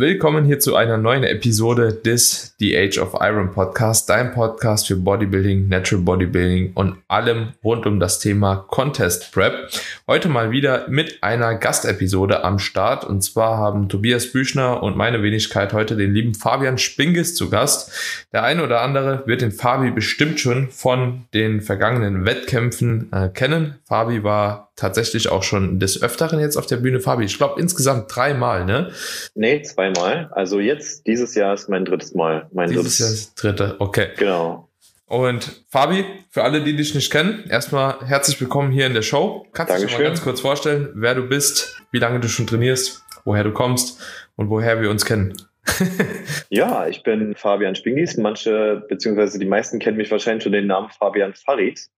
Willkommen hier zu einer neuen Episode des The Age of Iron Podcast, dein Podcast für Bodybuilding, Natural Bodybuilding und allem rund um das Thema Contest Prep. Heute mal wieder mit einer Gastepisode am Start und zwar haben Tobias Büchner und meine Wenigkeit heute den lieben Fabian Spingis zu Gast. Der eine oder andere wird den Fabi bestimmt schon von den vergangenen Wettkämpfen äh, kennen. Fabi war tatsächlich auch schon des Öfteren jetzt auf der Bühne. Fabi, ich glaube insgesamt dreimal, ne? Nee, zweimal. Also jetzt, dieses Jahr ist mein drittes Mal. Mein dieses drittes. Jahr ist dritte, okay. Genau. Und Fabi, für alle, die dich nicht kennen, erstmal herzlich willkommen hier in der Show. Kannst du dich mal ganz kurz vorstellen, wer du bist, wie lange du schon trainierst, woher du kommst und woher wir uns kennen? ja, ich bin Fabian Spingis. Manche, beziehungsweise die meisten kennen mich wahrscheinlich schon den Namen Fabian Farid.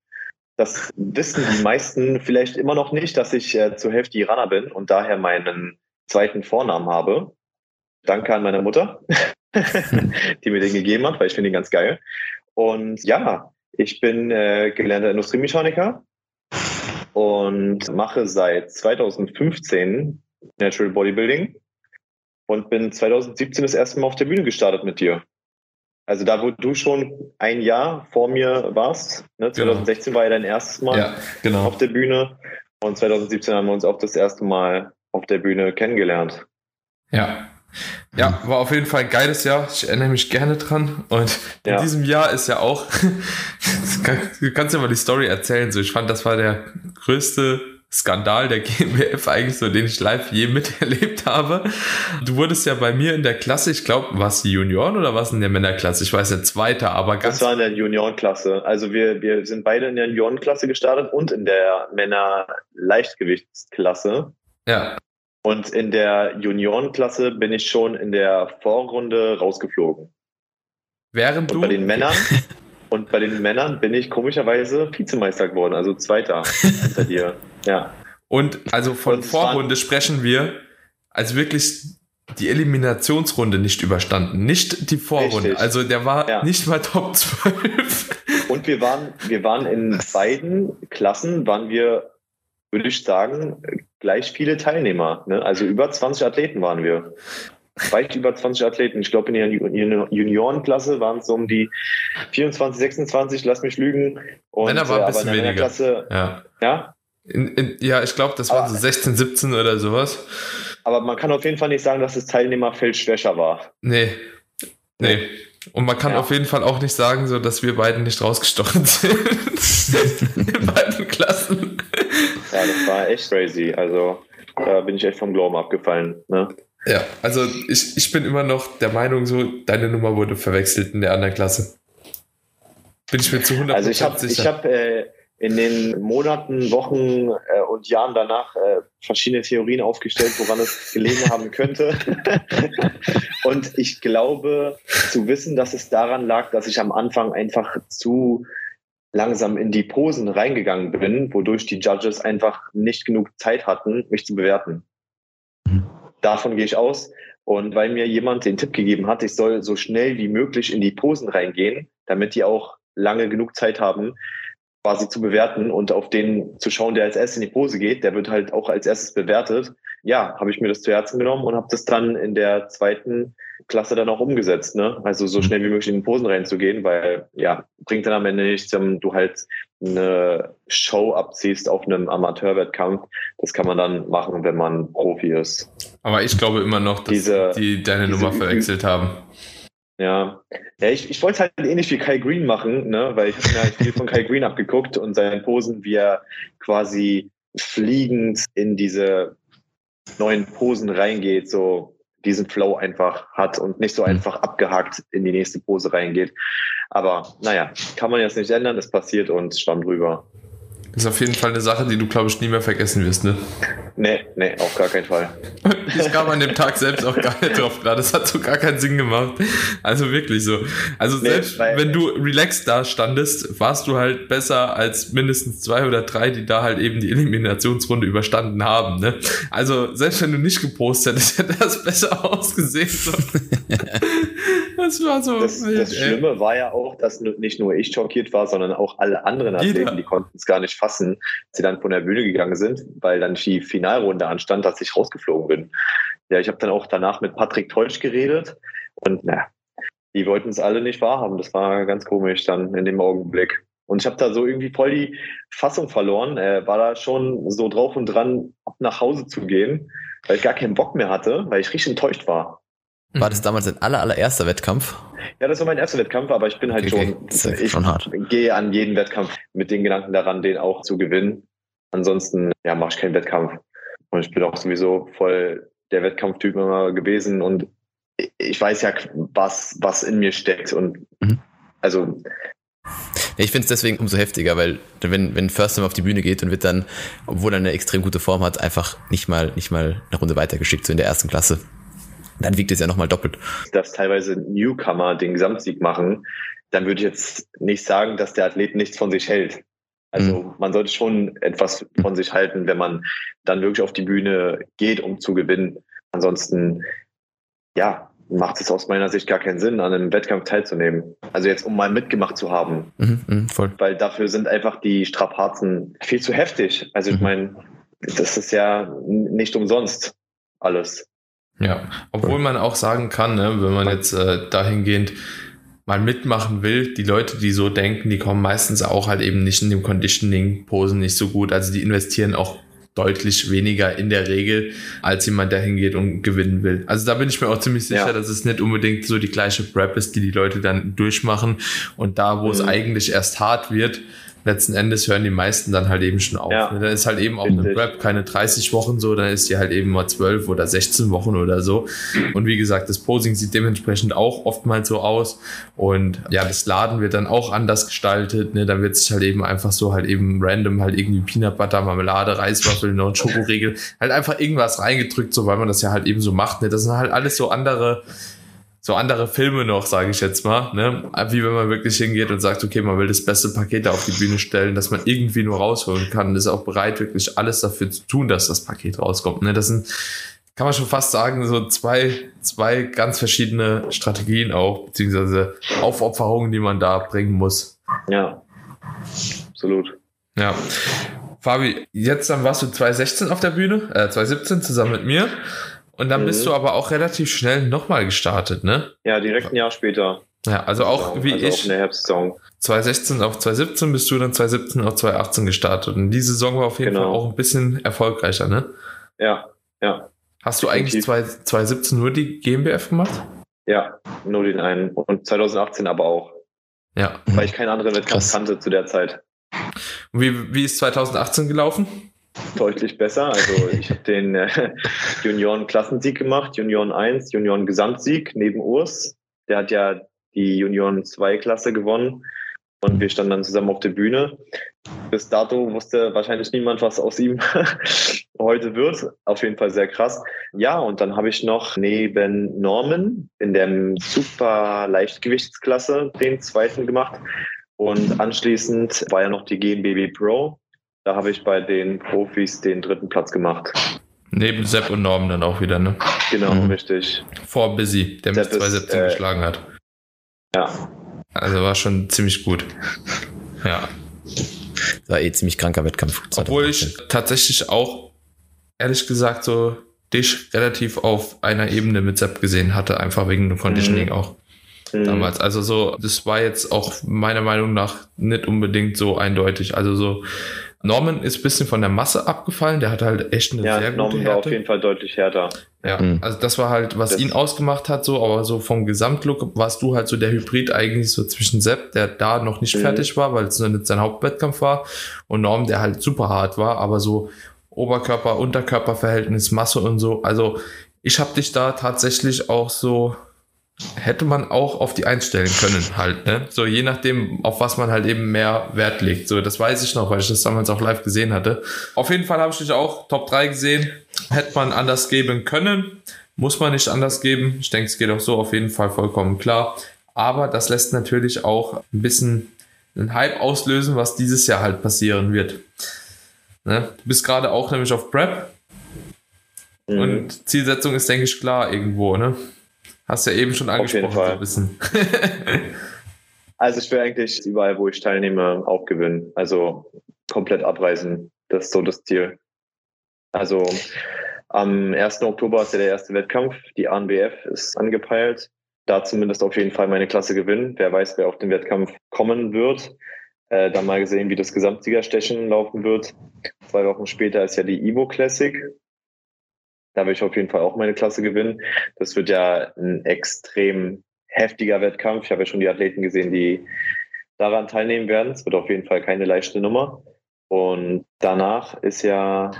Das wissen die meisten vielleicht immer noch nicht, dass ich äh, zur Hälfte Iraner bin und daher meinen zweiten Vornamen habe. Danke an meine Mutter, die mir den gegeben hat, weil ich finde ihn ganz geil. Und ja, ich bin äh, gelernter Industriemechaniker und mache seit 2015 Natural Bodybuilding und bin 2017 das erste Mal auf der Bühne gestartet mit dir. Also da, wo du schon ein Jahr vor mir warst, ne, 2016 genau. war ja dein erstes Mal ja, genau. auf der Bühne und 2017 haben wir uns auch das erste Mal auf der Bühne kennengelernt. Ja. Ja, war auf jeden Fall ein geiles Jahr. Ich erinnere mich gerne dran. Und in ja. diesem Jahr ist ja auch, du kannst ja mal die Story erzählen. So, ich fand, das war der größte Skandal der GmbF eigentlich so, den ich live je miterlebt habe. Du wurdest ja bei mir in der Klasse, ich glaube, war es die Junioren oder was in der Männerklasse? Ich weiß der zweite, aber ganz. Das war in der Juniorenklasse. Also wir, wir sind beide in der Juniorenklasse gestartet und in der Männer-Leichtgewichtsklasse. Ja. Und in der Juniorenklasse bin ich schon in der Vorrunde rausgeflogen. Während und du? Bei den Männern. und bei den Männern bin ich komischerweise Vizemeister geworden, also Zweiter hinter dir. Ja. Und also von und Vorrunde sprechen wir, als wirklich die Eliminationsrunde nicht überstanden, nicht die Vorrunde. Richtig. Also der war ja. nicht mal Top 12. Und wir waren, wir waren in beiden Klassen, waren wir, würde ich sagen, gleich viele Teilnehmer. Ne? Also über 20 Athleten waren wir. Weit über 20 Athleten. Ich glaube, in der Juniorenklasse waren es so um die 24, 26, lass mich lügen. Und, Männer war ein äh, bisschen in der weniger. Klasse, ja. ja, in, in, ja, ich glaube, das waren so 16, 17 oder sowas. Aber man kann auf jeden Fall nicht sagen, dass das Teilnehmerfeld schwächer war. Nee. Nee. Und man kann ja. auf jeden Fall auch nicht sagen, so dass wir beiden nicht rausgestochen sind. in beiden Klassen. Ja, das war echt crazy. Also, da bin ich echt vom Glauben abgefallen. Ne? Ja, also ich, ich bin immer noch der Meinung, so, deine Nummer wurde verwechselt in der anderen Klasse. Bin ich mir zu 100% also ich hab, sicher. Ich habe äh, in den Monaten, Wochen äh, und Jahren danach äh, verschiedene Theorien aufgestellt, woran es gelegen haben könnte. und ich glaube zu wissen, dass es daran lag, dass ich am Anfang einfach zu langsam in die Posen reingegangen bin, wodurch die Judges einfach nicht genug Zeit hatten, mich zu bewerten. Davon gehe ich aus. Und weil mir jemand den Tipp gegeben hat, ich soll so schnell wie möglich in die Posen reingehen, damit die auch lange genug Zeit haben, quasi zu bewerten und auf den zu schauen, der als erstes in die Pose geht, der wird halt auch als erstes bewertet. Ja, habe ich mir das zu Herzen genommen und habe das dann in der zweiten Klasse dann auch umgesetzt. Ne? Also so mhm. schnell wie möglich in die Posen reinzugehen, weil ja, bringt dann am Ende nichts, wenn du halt eine Show abziehst auf einem Amateurwettkampf. Das kann man dann machen, wenn man Profi ist. Aber ich glaube immer noch, dass diese, die deine Nummer verwechselt haben. Ja, ja ich, ich wollte es halt ähnlich wie Kai Green machen, ne? weil ich habe mir halt viel von Kai Green abgeguckt und seinen Posen, wie er quasi fliegend in diese neuen Posen reingeht, so diesen Flow einfach hat und nicht so mhm. einfach abgehakt in die nächste Pose reingeht. Aber naja, kann man jetzt nicht ändern, es passiert und stand drüber. Das ist auf jeden Fall eine Sache, die du, glaube ich, nie mehr vergessen wirst, ne? Nee, nee, auf gar keinen Fall. ich kam an dem Tag selbst auch gar nicht drauf klar. Das hat so gar keinen Sinn gemacht. Also wirklich so. Also nee, selbst wenn du relaxed da standest, warst du halt besser als mindestens zwei oder drei, die da halt eben die Eliminationsrunde überstanden haben, ne? Also selbst wenn du nicht gepostet hättest, hätte das besser ausgesehen. So. das war so. Das, wild, das Schlimme war ja auch, dass nicht nur ich schockiert war, sondern auch alle anderen Athleten, die konnten es gar nicht fassen, als sie dann von der Bühne gegangen sind, weil dann die Finalrunde anstand, dass ich rausgeflogen bin. ja, ich habe dann auch danach mit Patrick Teutsch geredet und na, die wollten es alle nicht wahrhaben. Das war ganz komisch dann in dem Augenblick. Und ich habe da so irgendwie voll die Fassung verloren. Äh, war da schon so drauf und dran, nach Hause zu gehen, weil ich gar keinen Bock mehr hatte, weil ich richtig enttäuscht war. War das damals dein aller, allererster Wettkampf? Ja, das war mein erster Wettkampf, aber ich bin halt okay, schon, ich schon hart. gehe an jeden Wettkampf mit den Gedanken daran, den auch zu gewinnen. Ansonsten, ja, mache ich keinen Wettkampf. Und ich bin auch sowieso voll der Wettkampftyp immer gewesen und ich weiß ja, was, was in mir steckt und mhm. also ich finde es deswegen umso heftiger, weil wenn, wenn First auf die Bühne geht und wird dann, obwohl er eine extrem gute Form hat, einfach nicht mal, nicht mal eine Runde weitergeschickt, so in der ersten Klasse, dann wiegt es ja nochmal doppelt. Dass teilweise Newcomer den Gesamtsieg machen, dann würde ich jetzt nicht sagen, dass der Athlet nichts von sich hält. Also mhm. man sollte schon etwas von sich halten, wenn man dann wirklich auf die Bühne geht, um zu gewinnen. Ansonsten, ja, macht es aus meiner Sicht gar keinen Sinn, an einem Wettkampf teilzunehmen. Also jetzt, um mal mitgemacht zu haben. Mhm, mh, voll. Weil dafür sind einfach die Strapazen viel zu heftig. Also ich mhm. meine, das ist ja nicht umsonst alles. Ja, obwohl man auch sagen kann, ne, wenn man jetzt äh, dahingehend mal mitmachen will, die Leute, die so denken, die kommen meistens auch halt eben nicht in dem Conditioning-Posen nicht so gut. Also die investieren auch deutlich weniger in der Regel, als jemand, der hingeht und gewinnen will. Also da bin ich mir auch ziemlich sicher, ja. dass es nicht unbedingt so die gleiche Prep ist, die die Leute dann durchmachen. Und da, wo mhm. es eigentlich erst hart wird, letzten Endes hören die meisten dann halt eben schon auf. Ja. Dann ist halt eben auch eine Prep keine 30 Wochen so, dann ist die halt eben mal 12 oder 16 Wochen oder so. Und wie gesagt, das Posing sieht dementsprechend auch oftmals so aus. Und ja, das Laden wird dann auch anders gestaltet. Ne? Dann wird sich halt eben einfach so halt eben random halt irgendwie Peanut Butter, Marmelade, Reiswaffel, noch ein Schokoriegel, halt einfach irgendwas reingedrückt, so weil man das ja halt eben so macht. Ne? Das sind halt alles so andere so andere Filme noch, sage ich jetzt mal, ne? Wie wenn man wirklich hingeht und sagt, okay, man will das beste Paket auf die Bühne stellen, dass man irgendwie nur rausholen kann und ist auch bereit, wirklich alles dafür zu tun, dass das Paket rauskommt. Ne? Das sind, kann man schon fast sagen, so zwei, zwei ganz verschiedene Strategien auch, beziehungsweise Aufopferungen, die man da bringen muss. Ja, absolut. Ja. Fabi, jetzt dann warst du 2016 auf der Bühne, äh, 2017 zusammen mit mir. Und dann mhm. bist du aber auch relativ schnell nochmal gestartet, ne? Ja, direkt ein Jahr später. Ja, also auch genau, wie also ich. Auch in der Herbstsaison. 2016 auf 2017 bist du dann 2017 auf 2018 gestartet. Und die Saison war auf jeden genau. Fall auch ein bisschen erfolgreicher, ne? Ja, ja. Hast du eigentlich 2017 nur die GmbF gemacht? Ja, nur den einen. Und 2018 aber auch. Ja. Weil ich keinen anderen Wettkampf kannte zu der Zeit. Und wie, wie ist 2018 gelaufen? Deutlich besser. Also ich habe den äh, Junioren-Klassensieg gemacht, Junioren 1, Junioren-Gesamtsieg neben Urs. Der hat ja die Junioren 2 Klasse gewonnen und wir standen dann zusammen auf der Bühne. Bis dato wusste wahrscheinlich niemand, was aus ihm heute wird. Auf jeden Fall sehr krass. Ja, und dann habe ich noch neben Norman in der super Leichtgewichtsklasse den zweiten gemacht. Und anschließend war ja noch die GmbB Pro. Da habe ich bei den Profis den dritten Platz gemacht. Neben Sepp und Norm dann auch wieder, ne? Genau, mhm. richtig. Vor Busy, der Sepp mich 2017 äh, geschlagen hat. Ja. Also war schon ziemlich gut. Ja. Das war eh ziemlich kranker Wettkampf. Obwohl ich tatsächlich auch, ehrlich gesagt, so dich relativ auf einer Ebene mit Sepp gesehen hatte, einfach wegen dem Conditioning mhm. auch mhm. damals. Also so, das war jetzt auch meiner Meinung nach nicht unbedingt so eindeutig. Also so, Norman ist ein bisschen von der Masse abgefallen. Der hat halt echt eine ja, sehr gute Norman war auf jeden Fall deutlich härter. Ja, mhm. also das war halt, was das ihn ausgemacht hat, so, aber so vom Gesamtlook warst du halt so der Hybrid eigentlich so zwischen Sepp, der da noch nicht mhm. fertig war, weil es noch nicht sein Hauptwettkampf war, und Norm, der halt super hart war, aber so Oberkörper-Unterkörper-Verhältnis, Masse und so. Also ich habe dich da tatsächlich auch so hätte man auch auf die einstellen können halt, ne? So je nachdem, auf was man halt eben mehr Wert legt. So, das weiß ich noch, weil ich das damals auch live gesehen hatte. Auf jeden Fall habe ich dich auch Top 3 gesehen. Hätte man anders geben können. Muss man nicht anders geben. Ich denke, es geht auch so auf jeden Fall vollkommen klar. Aber das lässt natürlich auch ein bisschen einen Hype auslösen, was dieses Jahr halt passieren wird. Ne? Du bist gerade auch nämlich auf Prep. Mhm. Und Zielsetzung ist, denke ich, klar irgendwo, ne? Hast du ja eben schon angesprochen, so ein bisschen. also ich will eigentlich überall, wo ich teilnehme, auch gewinnen. Also komplett abreisen. Das ist so das Ziel. Also Am 1. Oktober ist ja der erste Wettkampf. Die ANBF ist angepeilt. Da zumindest auf jeden Fall meine Klasse gewinnen. Wer weiß, wer auf den Wettkampf kommen wird. Äh, dann mal gesehen, wie das Gesamtsiegerstechen laufen wird. Zwei Wochen später ist ja die Ivo Classic. Da will ich auf jeden Fall auch meine Klasse gewinnen. Das wird ja ein extrem heftiger Wettkampf. Ich habe ja schon die Athleten gesehen, die daran teilnehmen werden. Es wird auf jeden Fall keine leichte Nummer. Und danach ist ja,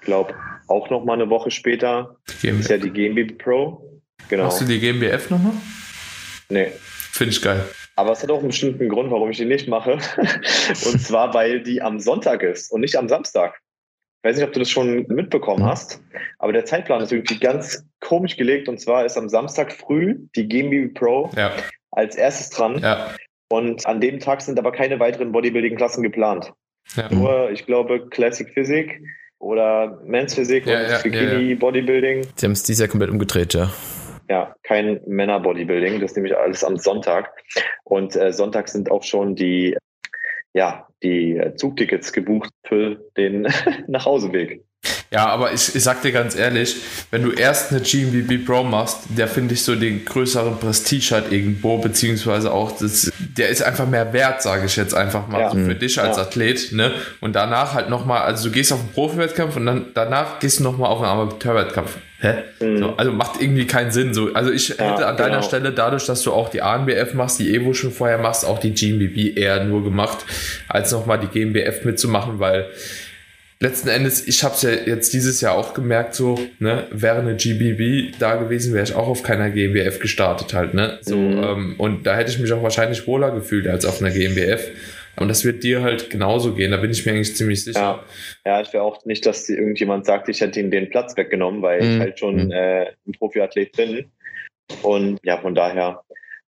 glaube auch noch mal eine Woche später GmbF. ist ja die GmbF Pro. Genau. Hast du die GmbF nochmal? Nee. Finde ich geil. Aber es hat auch einen bestimmten Grund, warum ich die nicht mache. und zwar, weil die am Sonntag ist und nicht am Samstag. Ich weiß nicht, ob du das schon mitbekommen hast, aber der Zeitplan ist irgendwie ganz komisch gelegt. Und zwar ist am Samstag früh die GmbF Pro ja. als erstes dran. Ja. Und an dem Tag sind aber keine weiteren Bodybuilding-Klassen geplant. Ja. Nur, ich glaube, Classic Physik oder Men's Physik und Bikini Bodybuilding. Sie haben es dieses Jahr komplett umgedreht, ja. Ja, kein Männer-Bodybuilding, das ist nämlich alles am Sonntag. Und äh, Sonntag sind auch schon die ja, die Zugtickets gebucht für den Nachhauseweg. Ja, aber ich, ich sag dir ganz ehrlich, wenn du erst eine GMBB Pro machst, der finde ich so den größeren Prestige halt irgendwo, beziehungsweise auch, das, der ist einfach mehr wert, sage ich jetzt einfach mal, ja. so für dich als ja. Athlet, ne? Und danach halt nochmal, also du gehst auf einen Profi-Wettkampf und dann danach gehst du nochmal auf einen Amateur-Wettkampf. Hä? Mhm. So, also macht irgendwie keinen Sinn. So, also ich ja, hätte an deiner genau. Stelle, dadurch, dass du auch die ANBF machst, die Evo schon vorher machst, auch die GmbB eher nur gemacht, als nochmal die GmbF mitzumachen, weil letzten Endes, ich habe es ja jetzt dieses Jahr auch gemerkt, so, ne, wäre eine GBB da gewesen, wäre ich auch auf keiner GmbF gestartet halt, ne? So, mhm. ähm, und da hätte ich mich auch wahrscheinlich wohler gefühlt als auf einer GmbF. Und das wird dir halt genauso gehen, da bin ich mir eigentlich ziemlich sicher. Ja, ja ich wäre auch nicht, dass irgendjemand sagt, ich hätte ihm den Platz weggenommen, weil mhm. ich halt schon mhm. äh, ein Profiathlet bin. Und ja, von daher.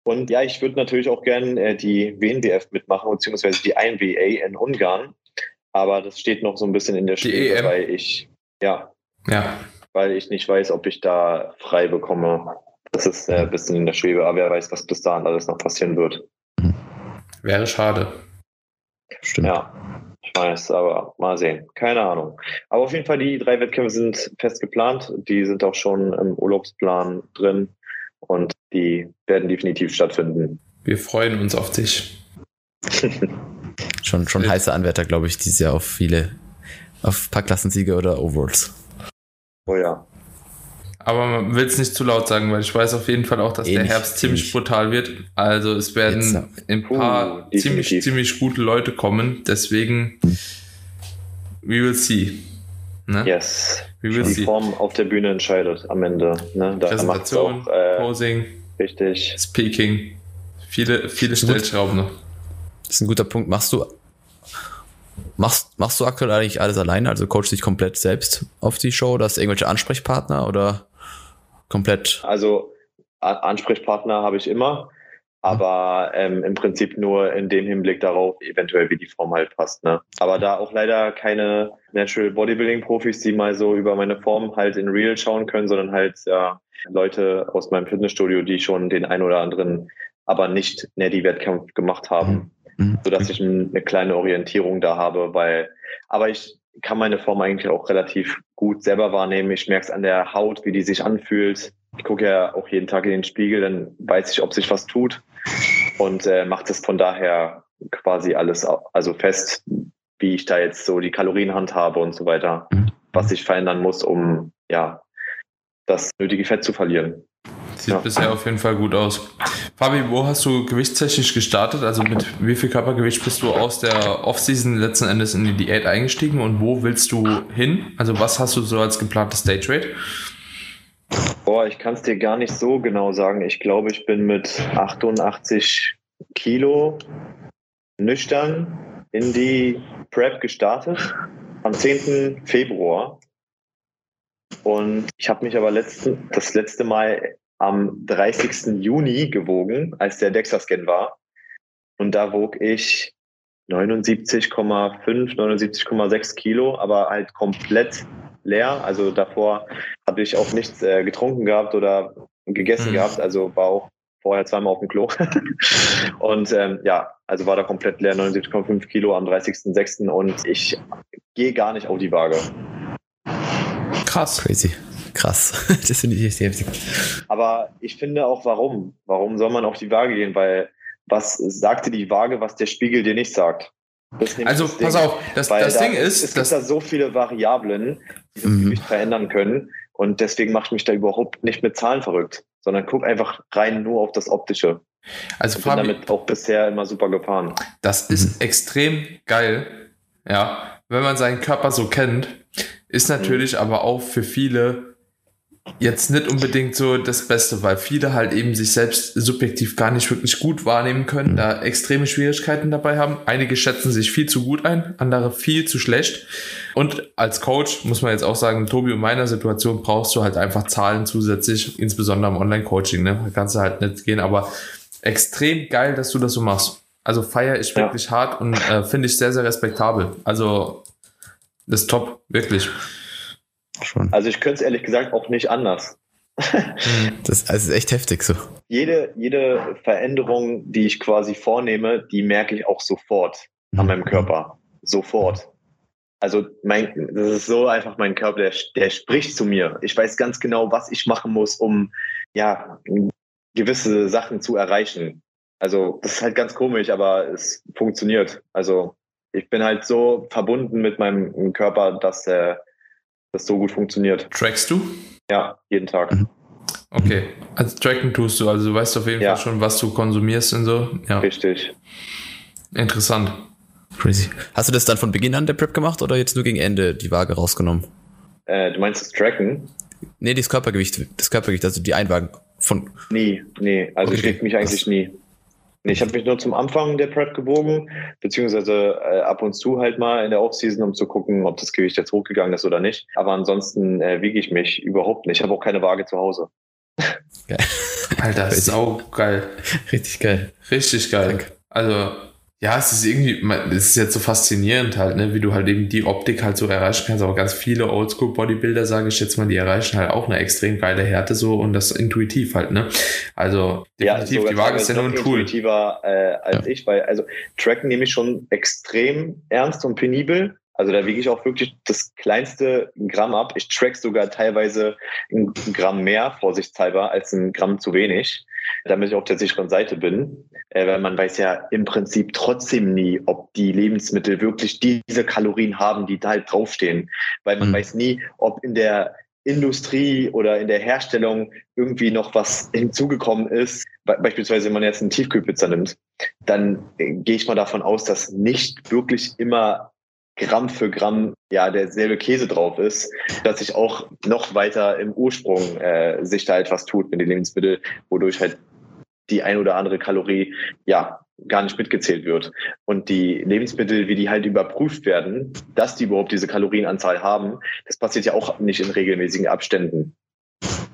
Und ja, ich würde natürlich auch gerne äh, die WNBF mitmachen, beziehungsweise die INBA in Ungarn. Aber das steht noch so ein bisschen in der Schwebe, weil ich, ja, ja, weil ich nicht weiß, ob ich da frei bekomme. Das ist äh, ein bisschen in der Schwebe, aber wer weiß, was bis dahin alles noch passieren wird. Wäre schade. Stimmt. Ja, ich weiß, aber mal sehen. Keine Ahnung. Aber auf jeden Fall, die drei Wettkämpfe sind fest geplant. Die sind auch schon im Urlaubsplan drin und die werden definitiv stattfinden. Wir freuen uns auf dich. Schon, schon heißer Anwärter, glaube ich, dieses Jahr auf viele, auf ein paar Klassensiege oder Overalls. Oh ja. Aber man will es nicht zu laut sagen, weil ich weiß auf jeden Fall auch, dass ähnlich, der Herbst ziemlich ähnlich. brutal wird. Also es werden Jetzt, ein paar uh, ziemlich, ziemlich gute Leute kommen. Deswegen, we will see. Ne? Yes. We will Die see. Form auf der Bühne entscheidet am Ende. Ne? Da Präsentation, auch, äh, Posing, richtig. Speaking. Viele, viele Stellschrauben noch. Das ist ein guter Punkt. Machst du, machst, machst du aktuell eigentlich alles alleine? Also coachst dich komplett selbst auf die Show? Oder hast du irgendwelche Ansprechpartner oder komplett? Also Ansprechpartner habe ich immer, aber ähm, im Prinzip nur in dem Hinblick darauf, eventuell wie die Form halt passt. Ne? Aber da auch leider keine Natural Bodybuilding Profis, die mal so über meine Form halt in Real schauen können, sondern halt ja, Leute aus meinem Fitnessstudio, die schon den ein oder anderen aber nicht Neddy-Wettkampf gemacht haben. Mhm mhm. sodass ich eine kleine Orientierung da habe, weil, aber ich kann meine Form eigentlich auch relativ gut selber wahrnehmen. Ich merke es an der Haut, wie die sich anfühlt. Ich gucke ja auch jeden Tag in den Spiegel, dann weiß ich, ob sich was tut und äh, macht es von daher quasi alles also fest, wie ich da jetzt so die Kalorien handhabe und so weiter, mhm. was ich verändern muss, um ja das nötige Fett zu verlieren. Sieht ja. bisher auf jeden Fall gut aus. Fabi, wo hast du gewichtstechnisch gestartet? Also mit wie viel Körpergewicht bist du aus der Offseason letzten Endes in die Diät eingestiegen und wo willst du hin? Also was hast du so als geplantes Stage Rate? Boah, ich kann es dir gar nicht so genau sagen. Ich glaube, ich bin mit 88 Kilo nüchtern in die Prep gestartet am 10. Februar. Und ich habe mich aber letzten, das letzte Mal am 30. Juni gewogen, als der DEXA-Scan war. Und da wog ich 79,5, 79,6 Kilo, aber halt komplett leer. Also davor habe ich auch nichts äh, getrunken gehabt oder gegessen mhm. gehabt. Also war auch vorher zweimal auf dem Klo. und ähm, ja, also war da komplett leer, 79,5 Kilo am 30.06. Und ich gehe gar nicht auf die Waage. Krass. Crazy. Krass. das finde ich heftig. Aber ich finde auch, warum? Warum soll man auf die Waage gehen? Weil was sagte die Waage, was der Spiegel dir nicht sagt? Also pass auf, das, das da, Ding ist, es gibt da so viele Variablen, die sich mhm. verändern können. Und deswegen macht mich da überhaupt nicht mit Zahlen verrückt, sondern guck einfach rein nur auf das Optische. Also ich bin Fabi, damit auch bisher immer super gefahren. Das ist mhm. extrem geil, ja, wenn man seinen Körper so kennt, ist natürlich mhm. aber auch für viele jetzt nicht unbedingt so das Beste, weil viele halt eben sich selbst subjektiv gar nicht wirklich gut wahrnehmen können, da extreme Schwierigkeiten dabei haben. Einige schätzen sich viel zu gut ein, andere viel zu schlecht. Und als Coach muss man jetzt auch sagen, Tobi, in meiner Situation brauchst du halt einfach Zahlen zusätzlich, insbesondere im Online-Coaching. Ne? Da kannst du halt nicht gehen, aber extrem geil, dass du das so machst. Also feier ich wirklich ja. hart und äh, finde ich sehr, sehr respektabel. Also das ist top, wirklich. Schon. Also ich könnte es ehrlich gesagt auch nicht anders. Das, also ist echt heftig so. Jede, jede Veränderung, die ich quasi vornehme, die merke ich auch sofort an meinem mhm. Körper. Sofort. Also mein, das ist so einfach mein Körper, der, der spricht zu mir. Ich weiß ganz genau, was ich machen muss, um ja gewisse Sachen zu erreichen. Also das ist halt ganz komisch, aber es funktioniert. Also ich bin halt so verbunden mit meinem Körper, dass er das so gut funktioniert. Trackst du? Ja, jeden Tag. Mhm. Okay, also tracken tust du, also du weißt auf jeden ja. Fall schon, was du konsumierst und so. Ja. Richtig. Interessant. Crazy. Hast du das dann von Beginn an der Prep gemacht oder jetzt nur gegen Ende die Waage rausgenommen? Äh, du meinst das Tracken? Nee, das Körpergewicht, das Körpergewicht, also die Einwagen von. Nie, nee, also okay. ich reg mich eigentlich nie. Nee, ich habe mich nur zum Anfang der Prep gewogen, beziehungsweise äh, ab und zu halt mal in der Offseason, um zu gucken, ob das Gewicht jetzt hochgegangen ist oder nicht. Aber ansonsten äh, wiege ich mich überhaupt nicht. Ich habe auch keine Waage zu Hause. Geil. Alter, ist auch geil. Richtig geil. Richtig geil. Danke. Also ja, es ist irgendwie, es ist jetzt so faszinierend halt, ne, wie du halt eben die Optik halt so erreichen kannst. Aber ganz viele Oldschool-Bodybuilder, sage ich jetzt mal, die erreichen halt auch eine extrem geile Härte so und das intuitiv halt, ne? Also definitiv, ja, die Waage ist ja nur ein Tool. intuitiver äh, als ja. ich, weil also Tracken nehme ich schon extrem ernst und penibel. Also da wiege ich auch wirklich das kleinste Gramm ab. Ich track sogar teilweise ein Gramm mehr, vorsichtshalber, als ein Gramm zu wenig damit ich auf der sicheren Seite bin. Äh, weil man weiß ja im Prinzip trotzdem nie, ob die Lebensmittel wirklich diese Kalorien haben, die da halt draufstehen. Weil man mhm. weiß nie, ob in der Industrie oder in der Herstellung irgendwie noch was hinzugekommen ist, beispielsweise wenn man jetzt einen Tiefkühlpizza nimmt, dann äh, gehe ich mal davon aus, dass nicht wirklich immer Gramm für Gramm ja derselbe Käse drauf ist, dass sich auch noch weiter im Ursprung äh, sich da etwas tut mit den Lebensmitteln, wodurch halt die ein oder andere Kalorie ja gar nicht mitgezählt wird. Und die Lebensmittel, wie die halt überprüft werden, dass die überhaupt diese Kalorienanzahl haben, das passiert ja auch nicht in regelmäßigen Abständen.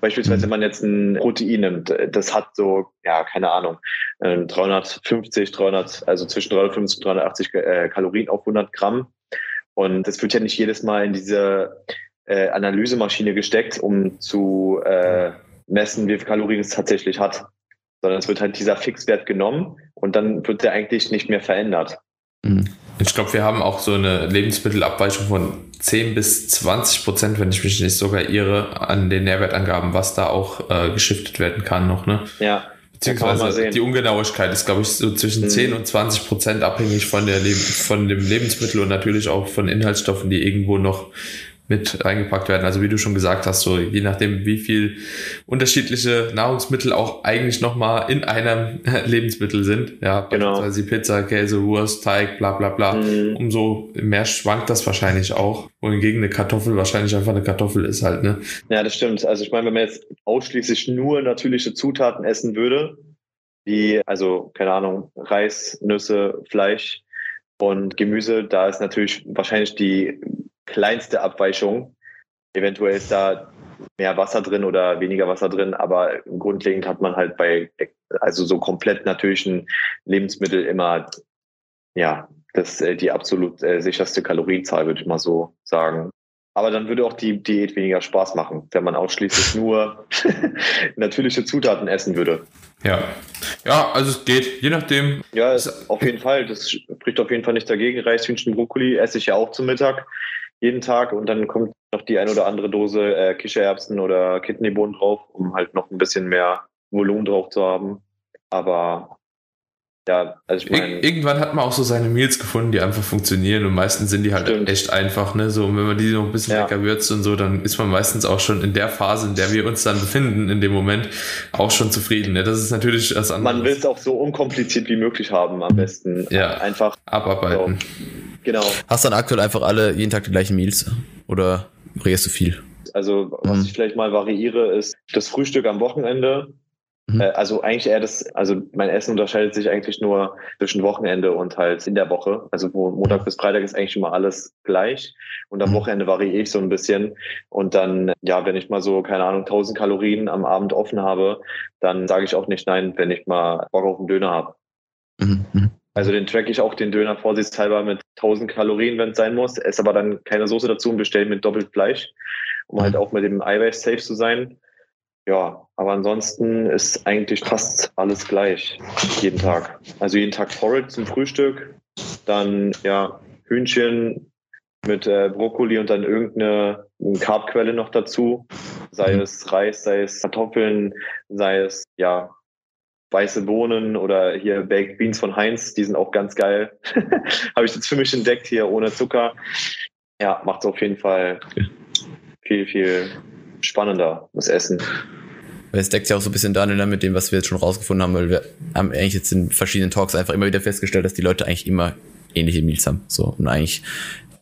Beispielsweise, wenn man jetzt ein Protein nimmt, das hat so, ja, keine Ahnung, 350, ähm, 300, also zwischen 350 und 380 äh, Kalorien auf 100 Gramm. Und das wird ja nicht jedes Mal in diese äh, Analysemaschine gesteckt, um zu äh, messen, wie viel Kalorien es tatsächlich hat. Sondern es wird halt dieser Fixwert genommen und dann wird der eigentlich nicht mehr verändert. Mhm. Ich glaube, wir haben auch so eine Lebensmittelabweichung von 10 bis 20 Prozent, wenn ich mich nicht sogar irre, an den Nährwertangaben, was da auch äh, geschiftet werden kann noch, ne? Ja. Beziehungsweise die Ungenauigkeit ist, glaube ich, so zwischen mhm. 10 und 20 Prozent abhängig von, der Leb von dem Lebensmittel und natürlich auch von Inhaltsstoffen, die irgendwo noch mit reingepackt werden. Also wie du schon gesagt hast, so je nachdem, wie viel unterschiedliche Nahrungsmittel auch eigentlich nochmal in einem Lebensmittel sind. Ja, genau. beispielsweise Pizza, Käse, Wurst, Teig, bla bla bla. Mhm. Umso mehr schwankt das wahrscheinlich auch. Wohingegen eine Kartoffel wahrscheinlich einfach eine Kartoffel ist halt, ne? Ja, das stimmt. Also ich meine, wenn man jetzt ausschließlich nur natürliche Zutaten essen würde, wie, also, keine Ahnung, Reis, Nüsse, Fleisch und Gemüse, da ist natürlich wahrscheinlich die kleinste Abweichung. Eventuell ist da mehr Wasser drin oder weniger Wasser drin, aber grundlegend hat man halt bei also so komplett natürlichen Lebensmitteln immer ja das äh, die absolut äh, sicherste Kalorienzahl, würde ich mal so sagen. Aber dann würde auch die Diät weniger Spaß machen, wenn man ausschließlich nur natürliche Zutaten essen würde. Ja. Ja, also es geht, je nachdem. Ja, auf jeden Fall. Das spricht auf jeden Fall nicht dagegen. Reis, Hühnchen, Brokkoli esse ich ja auch zum Mittag jeden Tag und dann kommt noch die ein oder andere Dose äh, Kichererbsen oder Kidneybohnen drauf, um halt noch ein bisschen mehr Volumen drauf zu haben. Aber ja, also ich meine. Irgendwann hat man auch so seine Meals gefunden, die einfach funktionieren und meistens sind die halt Stimmt. echt einfach, ne? So, und wenn man die noch ein bisschen Ja. lecker würzt und so, dann ist man meistens auch schon in der Phase, in der wir uns dann befinden, in dem Moment, auch schon zufrieden. Ne? Das ist natürlich was anderes. man will es auch so unkompliziert wie möglich haben, am besten. Ja. Einfach, abarbeiten. Genau. Hast du dann aktuell einfach alle jeden Tag die gleichen Meals? Oder variierst du viel? Also, was Mhm. ich vielleicht mal variiere, ist das Frühstück am Wochenende. Mhm. Äh, also eigentlich eher das, also mein Essen unterscheidet sich eigentlich nur zwischen Wochenende und halt in der Woche. Also wo Montag bis Freitag ist eigentlich immer alles gleich. Und am Mhm. Wochenende variiere ich so ein bisschen. Und dann, ja, wenn ich mal so, keine Ahnung, 1000 Kalorien am Abend offen habe, dann sage ich auch nicht nein, wenn ich mal Bock auf einen Döner habe. Mhm. Also den track ich auch den Döner vorsichtshalber mit 1000 Kalorien, wenn es sein muss. Esse aber dann keine Soße dazu und bestelle mit doppelt Fleisch, um halt auch mit dem Eiweiß safe zu sein. Ja, aber ansonsten ist eigentlich fast alles gleich jeden Tag. Also jeden Tag Porridge zum Frühstück, dann ja Hühnchen mit äh, Brokkoli und dann irgendeine Carbquelle noch dazu, sei Mhm. es Reis, sei es Kartoffeln, sei es ja weiße Bohnen oder hier Baked Beans von Heinz, die sind auch ganz geil. Habe ich jetzt für mich entdeckt hier ohne Zucker. Ja, macht es auf jeden Fall viel, viel spannender, das Essen. Weil es deckt sich auch so ein bisschen Daniel mit dem, was wir jetzt schon rausgefunden haben, weil wir haben eigentlich jetzt in verschiedenen Talks einfach immer wieder festgestellt, dass die Leute eigentlich immer ähnliche Meals haben. So und eigentlich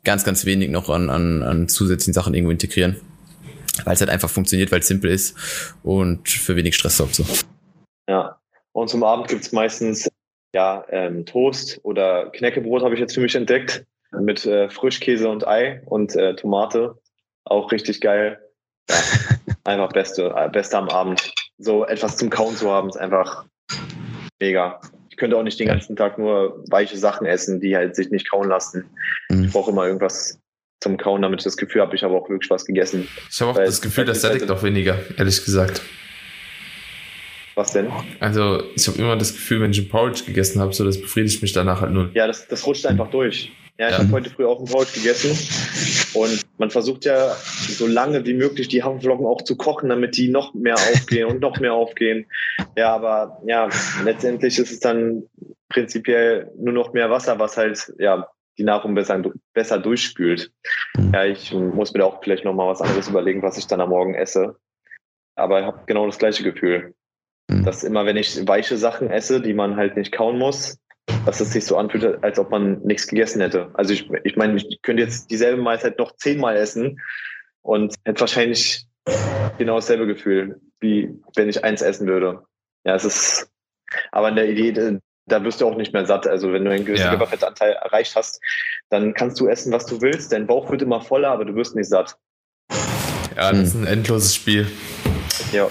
ganz, ganz wenig noch an, an, an zusätzlichen Sachen irgendwo integrieren. Weil es halt einfach funktioniert, weil es simpel ist und für wenig Stress sorgt. So. Ja. Und zum Abend gibt's meistens ja ähm, Toast oder Knäckebrot habe ich jetzt für mich entdeckt. Mit äh, Frischkäse und Ei und äh, Tomate. Auch richtig geil. Ja, einfach beste, äh, beste am Abend. So etwas zum Kauen zu haben, ist einfach mega. Ich könnte auch nicht den ganzen Tag nur weiche Sachen essen, die halt sich nicht kauen lassen. Mhm. Ich brauche immer irgendwas zum Kauen, damit ich das Gefühl habe, ich habe auch wirklich was gegessen. Ich habe auch Weil- das Gefühl, das sättigt auch weniger, ehrlich gesagt. Was denn? Also, ich habe immer das Gefühl, wenn ich ein Porridge gegessen habe, so das befriedigt mich danach halt null. Ja, das, das rutscht einfach durch. Ja, ich Ja. habe heute früh auch ein Porridge gegessen und man versucht ja so lange wie möglich die Haferflocken auch zu kochen, damit die noch mehr aufgehen und noch mehr aufgehen. Ja, aber ja, letztendlich ist es dann prinzipiell nur noch mehr Wasser, was halt ja die Nahrung besser, besser durchspült. Ja, ich muss mir da auch vielleicht noch mal was anderes überlegen, was ich dann am Morgen esse. Aber ich habe genau das gleiche Gefühl. Mhm. Dass immer, wenn ich weiche Sachen esse, die man halt nicht kauen muss, dass es sich so anfühlt, als ob man nichts gegessen hätte. Also ich, ich meine, ich könnte jetzt dieselbe Mahlzeit noch zehnmal essen und hätte wahrscheinlich genau dasselbe Gefühl, wie wenn ich eins essen würde. Ja, es ist, aber in der Idee, da- wirst du auch nicht mehr satt. Also wenn du einen gewissen Ja. Körperfettanteil erreicht hast, dann kannst du essen, was du willst. Dein Bauch wird immer voller, aber du wirst nicht satt. Ja, das ist ein endloses Spiel. Ja.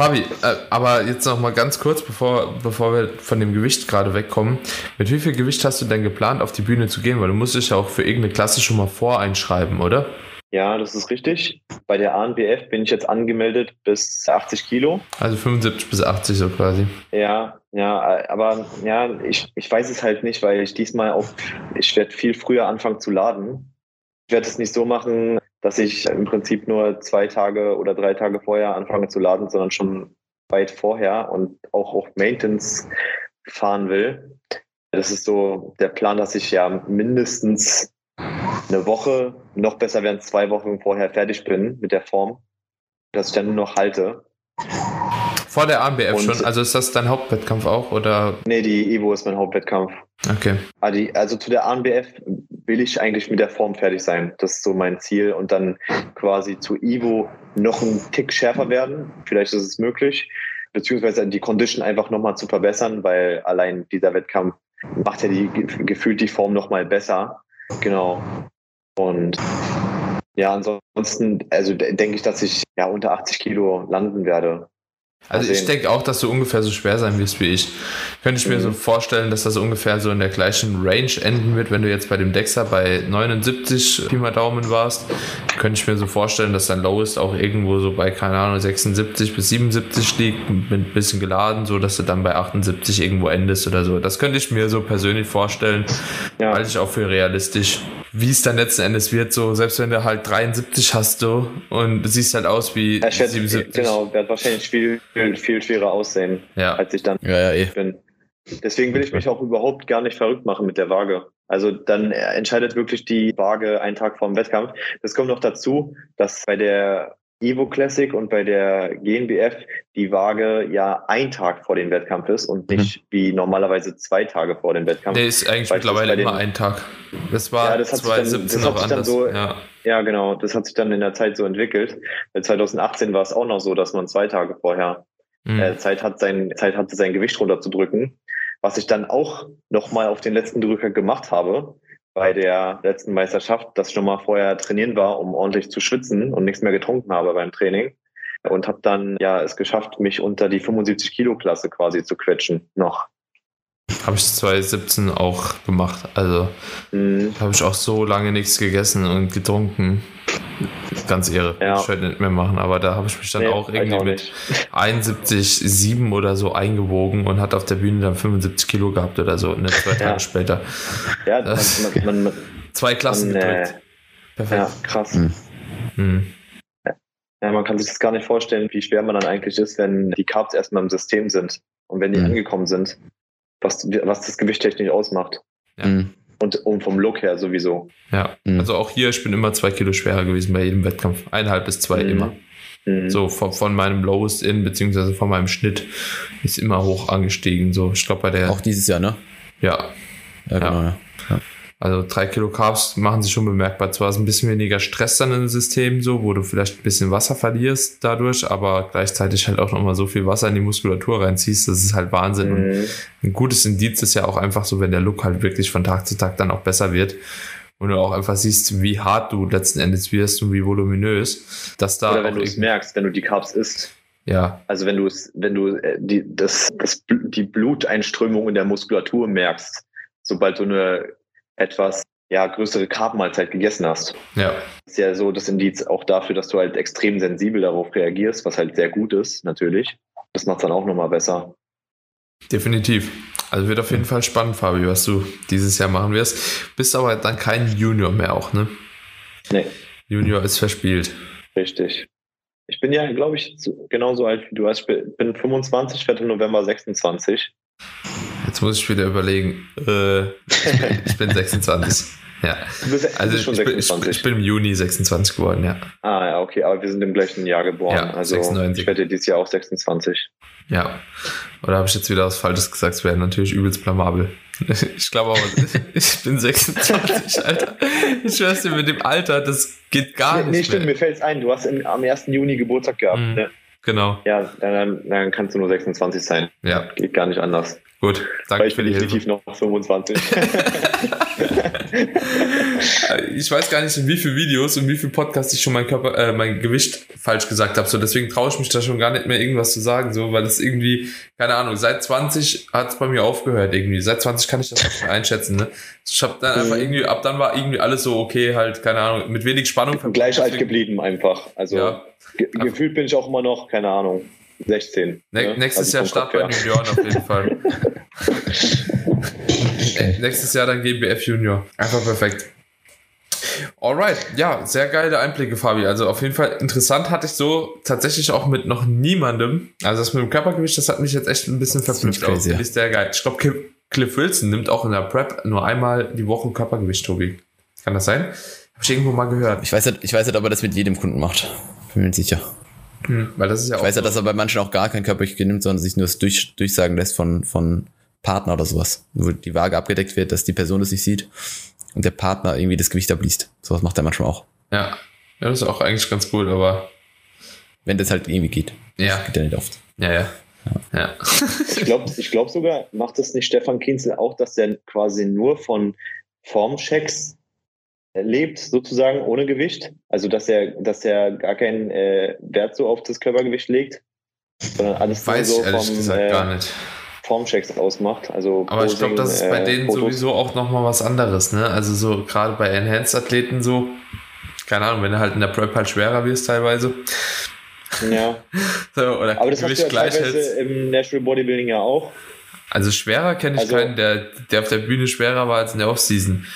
Fabi, äh, aber jetzt noch mal ganz kurz, bevor, bevor wir von dem Gewicht gerade wegkommen. Mit wie viel Gewicht hast du denn geplant, auf die Bühne zu gehen? Weil du musst dich ja auch für irgendeine Klasse schon mal voreinschreiben, oder? Ja, das ist richtig. Bei der ANBF bin ich jetzt angemeldet bis 80 Kilo. Also 75 bis 80 so quasi. Ja, ja, aber ja, ich, ich weiß es halt nicht, weil ich diesmal auch, ich werde viel früher anfangen zu laden. Ich werde es nicht so machen, dass ich im Prinzip nur zwei Tage oder drei Tage vorher anfange zu laden, sondern schon weit vorher und auch auf Maintenance fahren will. Das ist so der Plan, dass ich ja mindestens eine Woche, noch besser wären zwei Wochen vorher fertig bin mit der Form, dass ich dann nur noch halte. Vor der ANBF Und- schon. Also ist das dein Hauptwettkampf auch? Oder? Nee, die Evo ist mein Hauptwettkampf. Okay. Ah, also zu der ANBF will ich eigentlich mit der Form fertig sein. Das ist so mein Ziel. Und dann quasi zu Ivo noch einen Tick schärfer werden. Vielleicht ist es möglich. Beziehungsweise die Condition einfach nochmal zu verbessern, weil allein dieser Wettkampf macht ja die, ge- gefühlt die Form nochmal besser. Genau. Und ja, ansonsten, also de- denke ich, dass ich ja unter 80 Kilo landen werde. Also ich denke auch, dass du ungefähr so schwer sein wirst wie ich. Könnte ich mir Mhm. so vorstellen, dass das ungefähr so in der gleichen Range enden wird, wenn du jetzt bei dem Dexter bei 79 Pi mal Daumen warst. Könnte ich mir so vorstellen, dass dein Lowest auch irgendwo so bei, keine Ahnung, 76 bis 77 liegt, mit ein bisschen geladen, so dass du dann bei 78 irgendwo endest oder so. Das könnte ich mir so persönlich vorstellen, Ja. halte ich auch für realistisch. Wie es dann letzten Endes wird, so selbst wenn du halt 73 hast du und du siehst halt aus wie schätzt, 77. genau, wird wahrscheinlich viel, viel, viel schwerer aussehen, Ja. als ich dann Ja, ja, eh. bin. Deswegen will ich mich auch überhaupt gar nicht verrückt machen mit der Waage. Also dann entscheidet wirklich die Waage einen Tag vor dem Wettkampf. Das kommt noch dazu, dass bei der Evo Classic und bei der GNBF die Waage ja ein Tag vor dem Wettkampf ist und nicht wie normalerweise zwei Tage vor dem Wettkampf. Der ist eigentlich Weil mittlerweile den- immer ein Tag. Das war Ja, das hat sich dann- 2017 das hat noch anders. so- ja. Ja, genau. Das hat sich dann in der Zeit so entwickelt. Bei 2018 war es auch noch so, dass man zwei Tage vorher Mhm. äh, Zeit hat, sein, Zeit hatte, sein Gewicht runterzudrücken. Was ich dann auch nochmal auf den letzten Drücker gemacht habe bei der letzten Meisterschaft, dass ich nochmal vorher trainieren war, um ordentlich zu schwitzen und nichts mehr getrunken habe beim Training. Und habe dann ja es geschafft, mich unter die 75 Kilo Klasse quasi zu quetschen noch. Habe ich 2017 auch gemacht. Also Mhm. habe ich auch so lange nichts gegessen und getrunken. Ganz irre. Ja. Ich werde nicht mehr machen, aber da habe ich mich dann Nee, auch irgendwie auch mit nicht. 71,7 oder so eingewogen und hat auf der Bühne dann 75 Kilo gehabt oder so, ne, zwei Tage Ja. später. Ja, man, Das- man, man, Zwei Klassen man, äh. Perfekt. ja, krass. Mhm. Hm. Ja, man kann sich das gar nicht vorstellen, wie schwer man dann eigentlich ist, wenn die Carbs erstmal im System sind und wenn die Mhm. angekommen sind, was, was das Gewicht technisch ausmacht. Ja. Mhm. Und, und vom Look her sowieso. Ja, Mhm. also auch hier, ich bin immer zwei Kilo schwerer gewesen bei jedem Wettkampf. Eineinhalb bis zwei Mhm. immer. Mhm. So von, von meinem Lowest in, beziehungsweise von meinem Schnitt ist immer hoch angestiegen. So, ich glaube bei der, Auch dieses Jahr, ne? ja, Ja, genau, ja. Also drei Kilo Carbs machen sich schon bemerkbar. Zwar ist ein bisschen weniger Stress dann im System so, wo du vielleicht ein bisschen Wasser verlierst dadurch, aber gleichzeitig halt auch nochmal so viel Wasser in die Muskulatur reinziehst, das ist halt Wahnsinn. Und Mhm. ein gutes Indiz ist ja auch einfach so, wenn der Look halt wirklich von Tag zu Tag dann auch besser wird. Und du auch einfach siehst, wie hart du letzten Endes wirst und wie voluminös, dass da Oder wenn du es merkst, wenn du die Carbs isst. ja, Also wenn du es, wenn du äh, die, das, das, die Bluteinströmung in der Muskulatur merkst, sobald du eine etwas ja, größere Carbmahlzeit gegessen hast. ja, ist ja so das Indiz auch dafür, dass du halt extrem sensibel darauf reagierst, was halt sehr gut ist, natürlich. Das macht dann auch nochmal besser. definitiv. Also wird auf jeden Fall spannend, Fabi, was du dieses Jahr machen wirst. Bist aber dann kein Junior mehr auch, ne? Nee, Junior ist verspielt. richtig. Ich bin ja, glaube ich, so- genauso alt wie du. Also ich bin 25, werde im November 26. Jetzt muss ich wieder überlegen. Äh, ich, bin, ich bin 26. Ja. Du bist, Also bist schon ich bin, ich, 26. ich bin im Juni 26 geworden, ja. ah, ja, okay, aber wir sind im gleichen Jahr geboren. Ja, also 96. ich werde dieses Jahr auch 26. Ja. Oder habe ich jetzt wieder was Falsches gesagt? Das wäre natürlich übelst blamabel. Ich glaube aber, ich bin 26, Alter. Ich schwör's dir, mit dem Alter, das geht gar nee, nicht nee, stimmt, mehr. mir fällt ein, du hast im, am 1. Juni Geburtstag gehabt. Mhm. Ne? Genau, Ja, dann, dann kannst du nur 26 sein. ja. Geht gar nicht anders. Gut, danke ich für bin die definitiv Hilfe. noch 25. Ich weiß gar nicht, in wie viele Videos und wie viele Podcasts ich schon mein Körper, äh, mein Gewicht falsch gesagt habe. So, deswegen traue ich mich da schon gar nicht mehr irgendwas zu sagen, so, weil das irgendwie, keine Ahnung, seit 20 hat es bei mir aufgehört irgendwie. Seit 20 kann ich das mehr einschätzen. Ne? Ich habe dann einfach Mhm. irgendwie, ab dann war irgendwie alles so okay, halt, keine Ahnung, mit wenig Spannung. Gleich alt geblieben einfach. Also Ja. ge gefühlt bin ich auch immer noch, keine Ahnung, 16. Ne ne? nächstes Also Jahr Start bei. Junioren auf jeden Fall. Nächstes Jahr dann GBF Junior. Einfach perfekt. Alright, ja, sehr geile Einblicke, Fabi. Also auf jeden Fall interessant hatte ich so tatsächlich auch mit noch niemandem. Also das mit dem Körpergewicht, das hat mich jetzt echt ein bisschen verblüfft. crazy, ja. Finde ich sehr geil. Ich glaube, Cliff Wilson nimmt auch in der Prep nur einmal die Woche Körpergewicht, Tobi. Kann das sein? Habe ich irgendwo mal gehört. Ich weiß nicht, ich weiß nicht, ob er das mit jedem Kunden macht. Bin mir nicht sicher. Hm, weil das ist ja Ich auch weiß ja, dass er bei manchen auch gar kein Körpergewicht nimmt, sondern sich nur das durch, durchsagen lässt von, von Partner oder sowas. Wo die Waage abgedeckt wird, dass die Person das nicht sieht und der Partner irgendwie das Gewicht abliest. Sowas macht er manchmal auch. ja. ja, das ist auch eigentlich ganz cool, aber Wenn das halt irgendwie geht. ja, Geht ja nicht oft. ja, ja. Ja. Ich glaube ich glaub sogar, macht das nicht Stefan Kienzel auch, dass der quasi nur von Formchecks lebt, sozusagen ohne Gewicht? Also, dass er, dass er gar keinen äh, Wert so auf das Körpergewicht legt, sondern alles Weiß so ich ehrlich vom gesagt äh, gar nicht. Formchecks ausmacht. Also Aber ich glaube, das ist bei äh, denen Fotos. sowieso auch nochmal was anderes, ne? Also so gerade bei Enhanced-Athleten so, keine Ahnung, wenn du halt in der Prep halt schwerer wirst teilweise. Ja, So, oder aber das hast du Gewicht ja gleich teilweise hältst. im Natural Bodybuilding ja auch. Also schwerer kenne ich Also- keinen, der, der auf der Bühne schwerer war als in der Offseason.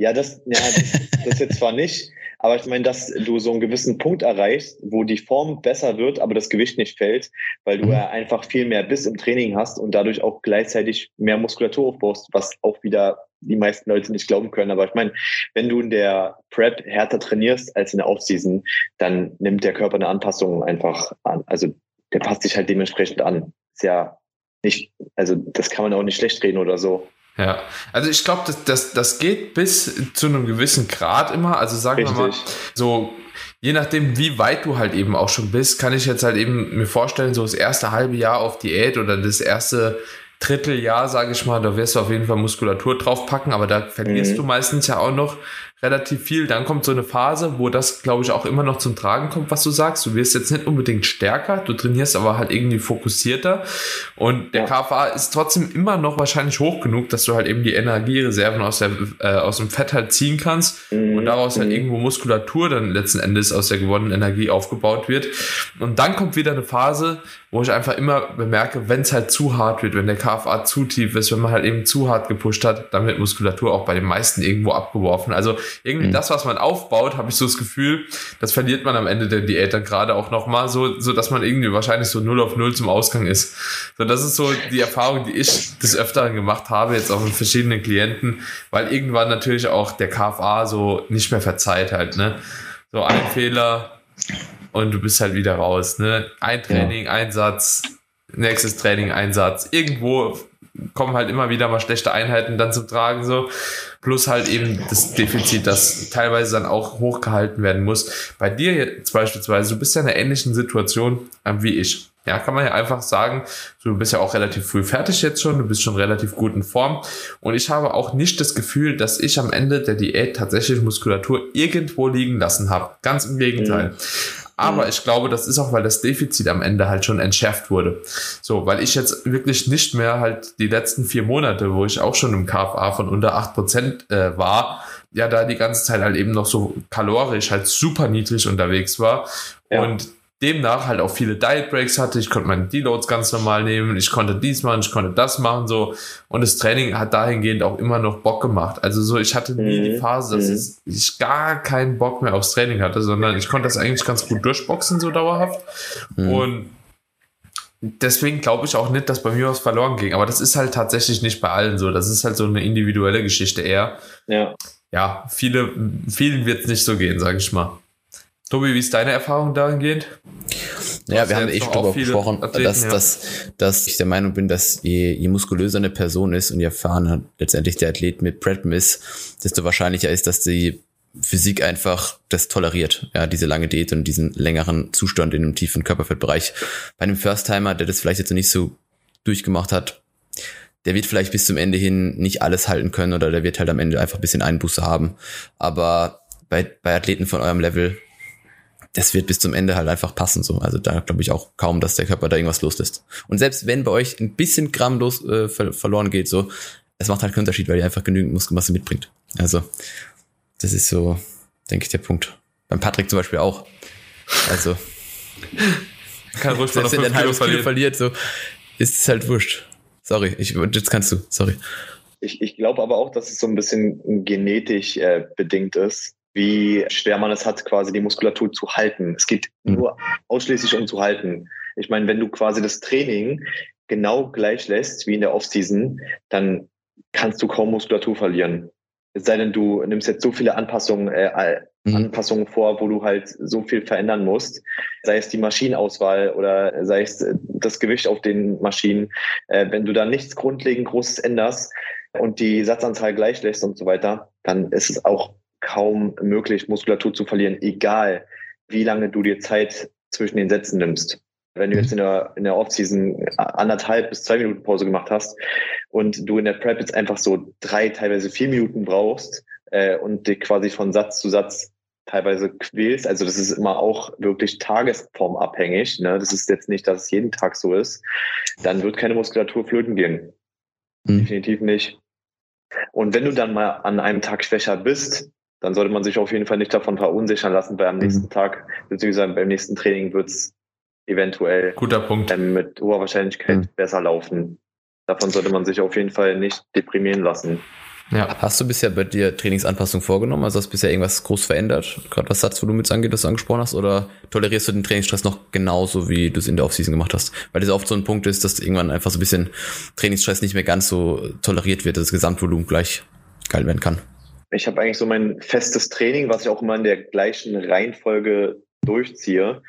Ja, das, ja, das, das jetzt zwar nicht, aber ich meine, dass du so einen gewissen Punkt erreichst, wo die Form besser wird, aber das Gewicht nicht fällt, weil du mhm. ja einfach viel mehr Biss im Training hast und dadurch auch gleichzeitig mehr Muskulatur aufbaust, was auch wieder die meisten Leute nicht glauben können. Aber ich meine, wenn du in der Prep härter trainierst als in der Offseason, dann nimmt der Körper eine Anpassung einfach an. Also der passt sich halt dementsprechend an. Ist ja nicht, also das kann man auch nicht schlecht reden oder so. Ja, also ich glaube, das, das, das geht bis zu einem gewissen Grad immer. Also sagen Richtig. wir mal, so je nachdem, wie weit du halt eben auch schon bist, kann ich jetzt halt eben mir vorstellen, so das erste halbe Jahr auf Diät oder das erste Dritteljahr, sage ich mal, da wirst du auf jeden Fall Muskulatur draufpacken, aber da verlierst mhm. du meistens ja auch noch relativ viel. Dann kommt so eine Phase, wo das, glaube ich, auch immer noch zum Tragen kommt, was du sagst. Du wirst jetzt nicht unbedingt stärker, du trainierst aber halt irgendwie fokussierter. Und der ja. KFA ist trotzdem immer noch wahrscheinlich hoch genug, dass du halt eben die Energiereserven aus, der, äh, aus dem Fett halt ziehen kannst mhm. und daraus halt mhm. irgendwo Muskulatur dann letzten Endes aus der gewonnenen Energie aufgebaut wird. Und dann kommt wieder eine Phase, wo ich einfach immer bemerke, wenn es halt zu hart wird, wenn der KFA zu tief ist, wenn man halt eben zu hart gepusht hat, dann wird Muskulatur auch bei den meisten irgendwo abgeworfen. Also irgendwie mhm. das, was man aufbaut, habe ich so das Gefühl, das verliert man am Ende der Diät dann gerade auch nochmal, so, so dass man irgendwie wahrscheinlich so 0 auf 0 zum Ausgang ist. So, das ist so die Erfahrung, die ich des Öfteren gemacht habe, jetzt auch mit verschiedenen Klienten, weil irgendwann natürlich auch der KFA so nicht mehr verzeiht halt, ne? So ein Fehler und du bist halt wieder raus, ne? Ein Training, ja. Einsatz, nächstes Training, Einsatz. Irgendwo kommen halt immer wieder mal schlechte Einheiten dann zum Tragen so. Plus halt eben das Defizit, das teilweise dann auch hochgehalten werden muss. Bei dir jetzt beispielsweise, du bist ja in einer ähnlichen Situation ähm, wie ich. Ja, kann man ja einfach sagen, du bist ja auch relativ früh fertig jetzt schon, du bist schon relativ gut in Form. Und ich habe auch nicht das Gefühl, dass ich am Ende der Diät tatsächlich Muskulatur irgendwo liegen lassen habe. Ganz im Gegenteil. Mhm. Aber ich glaube, das ist auch, weil das Defizit am Ende halt schon entschärft wurde. So, weil ich jetzt wirklich nicht mehr halt die letzten vier Monate, wo ich auch schon im KFA von unter acht Prozent äh, war, ja, da die ganze Zeit halt eben noch so kalorisch halt super niedrig unterwegs war. Ja. Und demnach halt auch viele Diet Breaks hatte. Ich konnte meine Deloads ganz normal nehmen. Ich konnte dies machen, ich konnte das machen, so. Und das Training hat dahingehend auch immer noch Bock gemacht. Also so, ich hatte nie mhm. die Phase, dass mhm. ich gar keinen Bock mehr aufs Training hatte, sondern ich konnte das eigentlich ganz gut durchboxen, so dauerhaft. Mhm. Und deswegen glaube ich auch nicht, dass bei mir was verloren ging. Aber das ist halt tatsächlich nicht bei allen so. Das ist halt so eine individuelle Geschichte eher. Ja. Ja, viele, vielen wird es nicht so gehen, sage ich mal. Tobi, wie ist deine Erfahrung dahingehend? Ja, wir haben echt darüber gesprochen, Athleten, dass, ja. dass, dass ich der Meinung bin, dass je, je muskulöser eine Person ist und je erfahrener letztendlich der Athlet mit Prep ist, desto wahrscheinlicher ist, dass die Physik einfach das toleriert, ja, diese lange Diät und diesen längeren Zustand in einem tiefen Körperfettbereich. Bei einem First-Timer, der das vielleicht jetzt noch nicht so durchgemacht hat, der wird vielleicht bis zum Ende hin nicht alles halten können oder der wird halt am Ende einfach ein bisschen Einbuße haben. Aber bei, bei Athleten von eurem Level das wird bis zum Ende halt einfach passen. So. Also da glaube ich auch kaum, dass der Körper da irgendwas loslässt. Und selbst wenn bei euch ein bisschen Gramm los, äh, ver verloren geht, so, es macht halt keinen Unterschied, weil ihr einfach genügend Muskelmasse mitbringt. Also, das ist so, denke ich, der Punkt. Beim Patrick zum Beispiel auch. Also. Kann ruhig selbst wenn er ein halbes Kilo verliert, so, ist es halt wurscht. Sorry, ich, jetzt kannst du, sorry. Ich, ich glaube aber auch, dass es so ein bisschen genetisch äh, bedingt ist wie schwer man es hat, quasi die Muskulatur zu halten. Es geht mhm. nur ausschließlich um zu halten. Ich meine, wenn du quasi das Training genau gleich lässt wie in der Offseason, dann kannst du kaum Muskulatur verlieren. Es sei denn, du nimmst jetzt so viele Anpassungen, äh, mhm. Anpassungen vor, wo du halt so viel verändern musst. Sei es die Maschinenauswahl oder sei es das Gewicht auf den Maschinen. Äh, wenn du da nichts grundlegend Großes änderst und die Satzanzahl gleich lässt und so weiter, dann ist es auch kaum möglich, Muskulatur zu verlieren, egal wie lange du dir Zeit zwischen den Sätzen nimmst. Wenn du jetzt in der, in der Offseason anderthalb bis zwei Minuten Pause gemacht hast und du in der Prep jetzt einfach so drei, teilweise vier Minuten brauchst äh, und dich quasi von Satz zu Satz teilweise quälst, also das ist immer auch wirklich tagesformabhängig, ne? das ist jetzt nicht, dass es jeden Tag so ist, dann wird keine Muskulatur flöten gehen. Mhm. Definitiv nicht. Und wenn du dann mal an einem Tag schwächer bist, dann sollte man sich auf jeden Fall nicht davon verunsichern lassen, weil am mhm. nächsten Tag, beziehungsweise beim nächsten Training wird es eventuell Guter Punkt. Ähm, mit hoher Wahrscheinlichkeit mhm. besser laufen. Davon sollte man sich auf jeden Fall nicht deprimieren lassen. Ja. Hast du bisher bei dir Trainingsanpassung vorgenommen? Also hast du bisher irgendwas groß verändert? Gerade was Satzvolumens angeht, das du angesprochen hast? Oder tolerierst du den Trainingsstress noch genauso, wie du es in der Offseason gemacht hast? Weil das oft so ein Punkt ist, dass irgendwann einfach so ein bisschen Trainingsstress nicht mehr ganz so toleriert wird, dass das Gesamtvolumen gleich geil werden kann. Ich habe eigentlich so mein festes Training, was ich auch immer in der gleichen Reihenfolge durchziehe.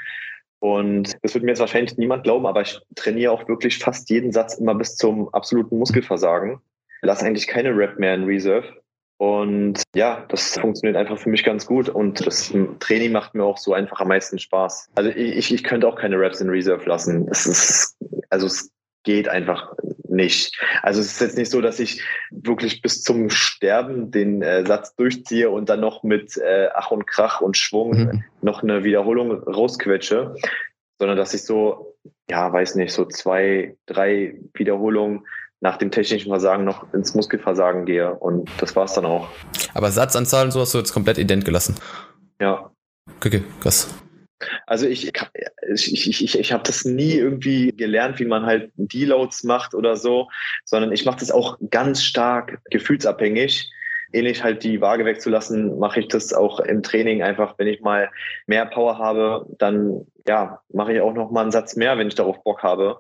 Und das wird mir jetzt wahrscheinlich niemand glauben, aber ich trainiere auch wirklich fast jeden Satz immer bis zum absoluten Muskelversagen lasse eigentlich keine Rap mehr in Reserve. Und ja, das funktioniert einfach für mich ganz gut. Und das Training macht mir auch so einfach am meisten Spaß. Also ich, ich könnte auch keine Raps in Reserve lassen. Es ist, also es geht einfach nicht. Also es ist jetzt nicht so, dass ich wirklich bis zum Sterben den äh, Satz durchziehe und dann noch mit äh, Ach und Krach und Schwung mhm. noch eine Wiederholung rausquetsche, sondern dass ich so, ja, weiß nicht, so zwei, drei Wiederholungen nach dem technischen Versagen noch ins Muskelversagen gehe. Und das war es dann auch. Aber Satzanzahl und so hast du jetzt komplett ident gelassen. Ja. Okay, krass. Also ich, ich, ich, ich, ich habe das nie irgendwie gelernt, wie man halt Deloads macht oder so, sondern ich mache das auch ganz stark gefühlsabhängig. Ähnlich halt die Waage wegzulassen, mache ich das auch im Training einfach, wenn ich mal mehr Power habe, dann ja, mache ich auch noch mal einen Satz mehr, wenn ich darauf Bock habe.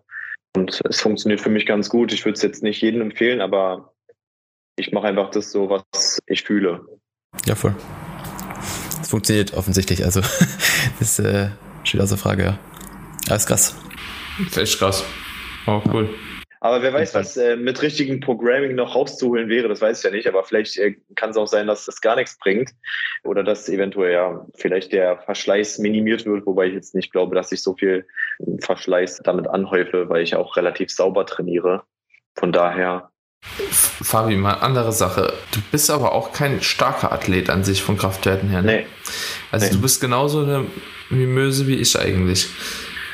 Und es funktioniert für mich ganz gut. Ich würde es jetzt nicht jedem empfehlen, aber ich mache einfach das so, was ich fühle. Ja, voll. Funktioniert offensichtlich. Also, das äh, steht außer Frage, ja. Alles krass. Das ist echt krass. Oh, cool. Aber wer weiß, was äh, mit richtigem Programming noch rauszuholen wäre, das weiß ich ja nicht. Aber vielleicht äh, kann es auch sein, dass das gar nichts bringt. Oder dass eventuell ja vielleicht der Verschleiß minimiert wird, wobei ich jetzt nicht glaube, dass ich so viel Verschleiß damit anhäufe, weil ich auch relativ sauber trainiere. Von daher. Fabi, mal andere Sache. Du bist aber auch kein starker Athlet an sich von Kraftwerten her. Ne? Nee. Also nee. du bist genauso eine Mimöse wie ich eigentlich.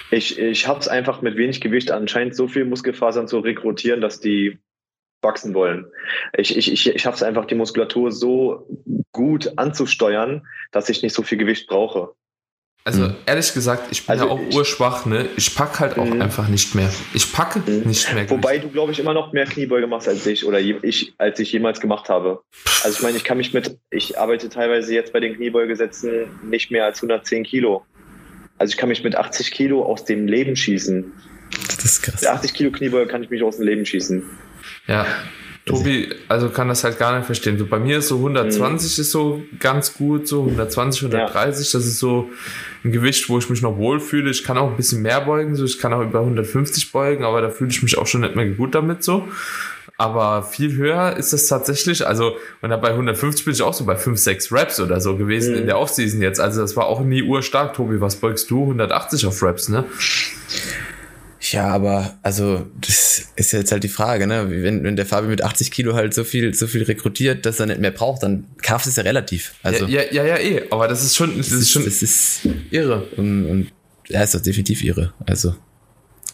Ich, ich habe es einfach mit wenig Gewicht anscheinend so viel Muskelfasern zu rekrutieren, dass die wachsen wollen. Ich, ich, ich, ich habe es einfach, die Muskulatur so gut anzusteuern, dass ich nicht so viel Gewicht brauche. Also hm. ehrlich gesagt, ich bin also ja auch ich, urschwach, ne? Ich pack halt auch mh. einfach nicht mehr. Ich packe mh. nicht mehr. Wobei du, glaube ich, immer noch mehr Kniebeuge machst als ich oder ich, als ich jemals gemacht habe. Also ich meine, ich kann mich mit, ich arbeite teilweise jetzt bei den Kniebeugesätzen nicht mehr als 110 Kilo. Also ich kann mich mit 80 Kilo aus dem Leben schießen. Das ist krass. Mit 80 Kilo Kniebeuge kann ich mich aus dem Leben schießen. Ja. Tobi, also kann das halt gar nicht verstehen. So bei mir ist so 120 mhm. ist so ganz gut, so 120, 130, ja. das ist so ein Gewicht, wo ich mich noch wohlfühle. Ich kann auch ein bisschen mehr beugen, so ich kann auch über 150 beugen, aber da fühle ich mich auch schon nicht mehr gut damit so. Aber viel höher ist es tatsächlich. Also, und bei 150 bin ich auch so bei 5, 6 Raps oder so gewesen mhm. in der Offseason jetzt. Also, das war auch nie urstark. Tobi, was beugst du? 180 auf Raps, ne? Ja, aber also das ist jetzt halt die Frage, ne? Wenn, wenn der Fabi mit 80 Kilo halt so viel, so viel rekrutiert, dass er nicht mehr braucht, dann Kraft ist ja relativ. Also ja, ja, ja, ja eh. Aber das ist schon, das, das ist schon, das ist irre und, und ja, ist doch definitiv irre. Also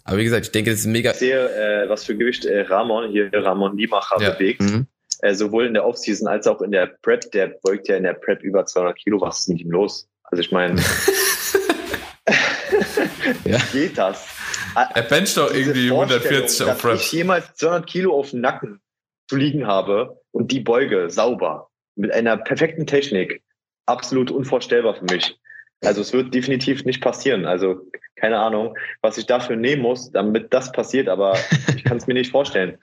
aber wie gesagt, ich denke, das ist mega. Ich sehe, äh, was für Gewicht äh, Ramon, hier Ramon Liemacher ja. bewegt. Mhm. Äh, sowohl in der Offseason als auch in der Prep. Der beugt ja in der Prep über 200 Kilo. Was ist mit ihm los? Also ich meine, ja. geht das? Er bencht doch irgendwie 140 auf Prep. Dass ich jemals 200 Kilo auf dem Nacken zu liegen habe und die beuge sauber mit einer perfekten Technik. Absolut unvorstellbar für mich. Also es wird definitiv nicht passieren. Also keine Ahnung, was ich dafür nehmen muss, damit das passiert, aber ich kann es mir nicht vorstellen.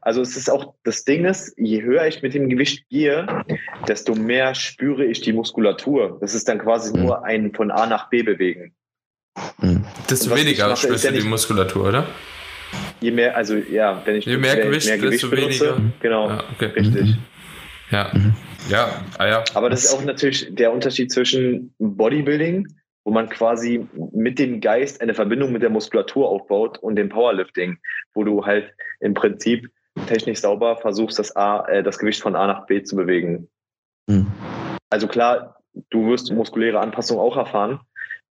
Also es ist auch, das Ding ist, je höher ich mit dem Gewicht gehe, desto mehr spüre ich die Muskulatur. Das ist dann quasi mhm. nur ein von A nach B bewegen. Mhm. Desto weniger mache, spürst du die Muskulatur, oder? Je mehr, also ja, wenn ich je mehr, Gewicht, mehr Gewicht desto benutze, weniger. Genau, ja, okay. richtig. Mhm. Ja. Mhm. Ja, ah, ja. Aber das ist auch natürlich der Unterschied zwischen Bodybuilding, wo man quasi mit dem Geist eine Verbindung mit der Muskulatur aufbaut und dem Powerlifting, wo du halt im Prinzip technisch sauber versuchst, das, A, äh, das Gewicht von A nach B zu bewegen. Mhm. Also klar, du wirst muskuläre Anpassungen auch erfahren,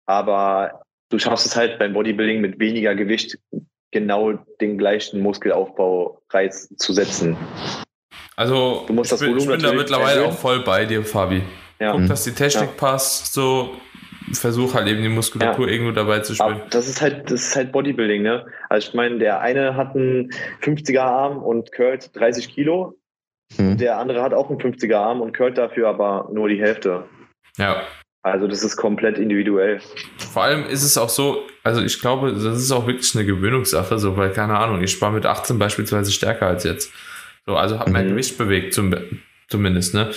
aber du schaffst es halt beim Bodybuilding mit weniger Gewicht genau den gleichen Muskelaufbaureiz zu setzen. Also du musst das ich, Volumen ich bin da mittlerweile erhöhen. auch voll bei dir, Fabi. Ja. Guck, dass die Technik ja. passt, so versuch halt eben die Muskulatur ja. irgendwo dabei zu spielen. Aber das ist halt, das ist halt Bodybuilding, ne? Also ich meine, der eine hat einen 50er Arm und curlt 30 Kilo. Mhm. Der andere hat auch einen 50er Arm und curlt dafür aber nur die Hälfte. Ja. Also das ist komplett individuell. Vor allem ist es auch so, also ich glaube, das ist auch wirklich eine Gewöhnungssache, so, weil, keine Ahnung, ich war mit 18 beispielsweise stärker als jetzt. So, also habe mehr mhm. Gewicht bewegt, zum, zumindest, ne?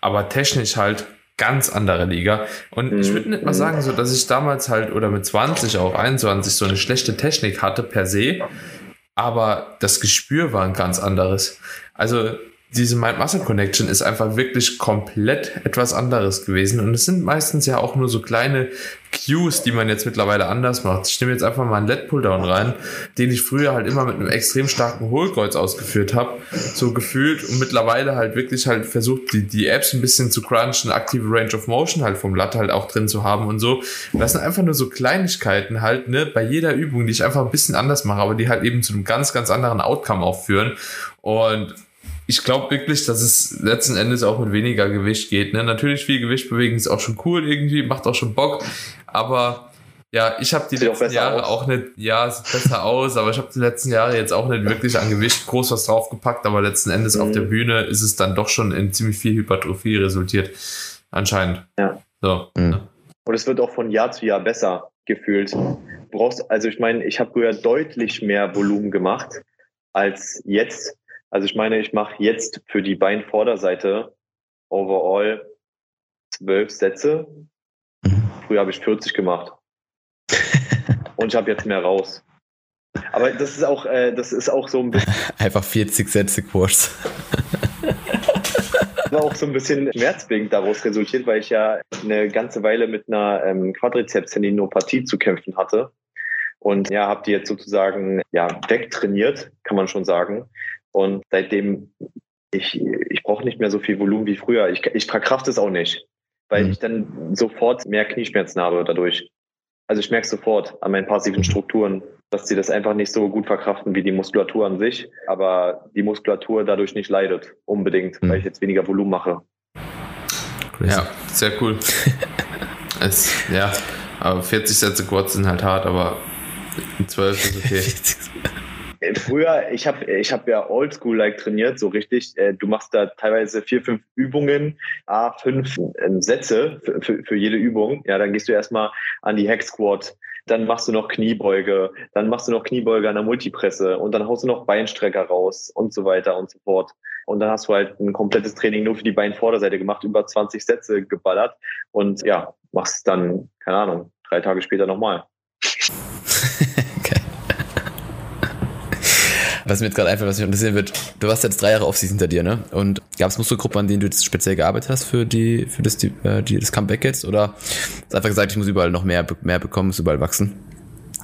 Aber technisch halt ganz andere Liga. Und mhm. ich würde nicht mal sagen, so, dass ich damals halt oder mit 20, auch 21, so eine schlechte Technik hatte per se. Aber das Gespür war ein ganz anderes. Also diese Mind-Muscle-Connection ist einfach wirklich komplett etwas anderes gewesen. Und es sind meistens ja auch nur so kleine Cues, die man jetzt mittlerweile anders macht. Ich nehme jetzt einfach mal einen LED-Pulldown rein, den ich früher halt immer mit einem extrem starken Hohlkreuz ausgeführt habe, so gefühlt und mittlerweile halt wirklich halt versucht, die, die Apps ein bisschen zu crunchen, aktive Range of Motion halt vom Lat halt auch drin zu haben und so. das sind einfach nur so Kleinigkeiten halt, ne, bei jeder Übung, die ich einfach ein bisschen anders mache, aber die halt eben zu einem ganz, ganz anderen Outcome aufführen. Und ich glaube wirklich, dass es letzten Endes auch mit weniger Gewicht geht. Ne? Natürlich viel Gewicht bewegen ist auch schon cool irgendwie, macht auch schon Bock, aber ja, ich habe die sieht letzten Jahre aus. auch nicht, ja, sieht besser aus, aber ich habe die letzten Jahre jetzt auch nicht wirklich an Gewicht groß was draufgepackt, aber letzten Endes mhm. auf der Bühne ist es dann doch schon in ziemlich viel Hypertrophie resultiert. Anscheinend. Ja. So. Mhm. Und es wird auch von Jahr zu Jahr besser gefühlt. Du brauchst, also ich meine, ich habe früher deutlich mehr Volumen gemacht als jetzt. Also ich meine, ich mache jetzt für die Beinvorderseite overall zwölf Sätze. Mhm. Früher habe ich 40 gemacht. Und ich habe jetzt mehr raus. Aber das ist auch, äh, das ist auch so ein bisschen. Einfach 40 Sätze Kurs. war auch so ein bisschen schmerzbedingt daraus resultiert, weil ich ja eine ganze Weile mit einer ähm, Quadrizeps-Tendinopathie zu kämpfen hatte. Und ja, habe die jetzt sozusagen ja wegtrainiert, kann man schon sagen. Und seitdem, ich, ich brauche nicht mehr so viel Volumen wie früher. Ich, ich verkraft es auch nicht, weil mhm. ich dann sofort mehr Knieschmerzen habe dadurch. Also ich merke sofort an meinen passiven Strukturen, dass sie das einfach nicht so gut verkraften wie die Muskulatur an sich, aber die Muskulatur dadurch nicht leidet, unbedingt, mhm. weil ich jetzt weniger Volumen mache. Ja, sehr cool. es, ja, aber 40 Sätze Quads sind halt hart, aber 12 ist okay. Früher, ich habe ich hab ja Oldschool-like trainiert, so richtig. Äh, du machst da teilweise vier, fünf Übungen, a fünf ähm, Sätze für, für, für jede Übung. Ja, dann gehst du erstmal an die Hack Squat, dann machst du noch Kniebeuge, dann machst du noch Kniebeuge an der Multipresse und dann haust du noch Beinstrecker raus und so weiter und so fort. Und dann hast du halt ein komplettes Training nur für die Beinvorderseite gemacht, über 20 Sätze geballert und ja, machst dann, keine Ahnung, drei Tage später nochmal. Was mir jetzt gerade einfach, was mich interessieren wird, du warst jetzt drei Jahre Offseason hinter dir, ne? Und gab es Muskelgruppen, an denen du jetzt speziell gearbeitet hast für die, für das, die, äh, die, das Comeback jetzt? Oder hast einfach gesagt, ich muss überall noch mehr, mehr bekommen, muss überall wachsen?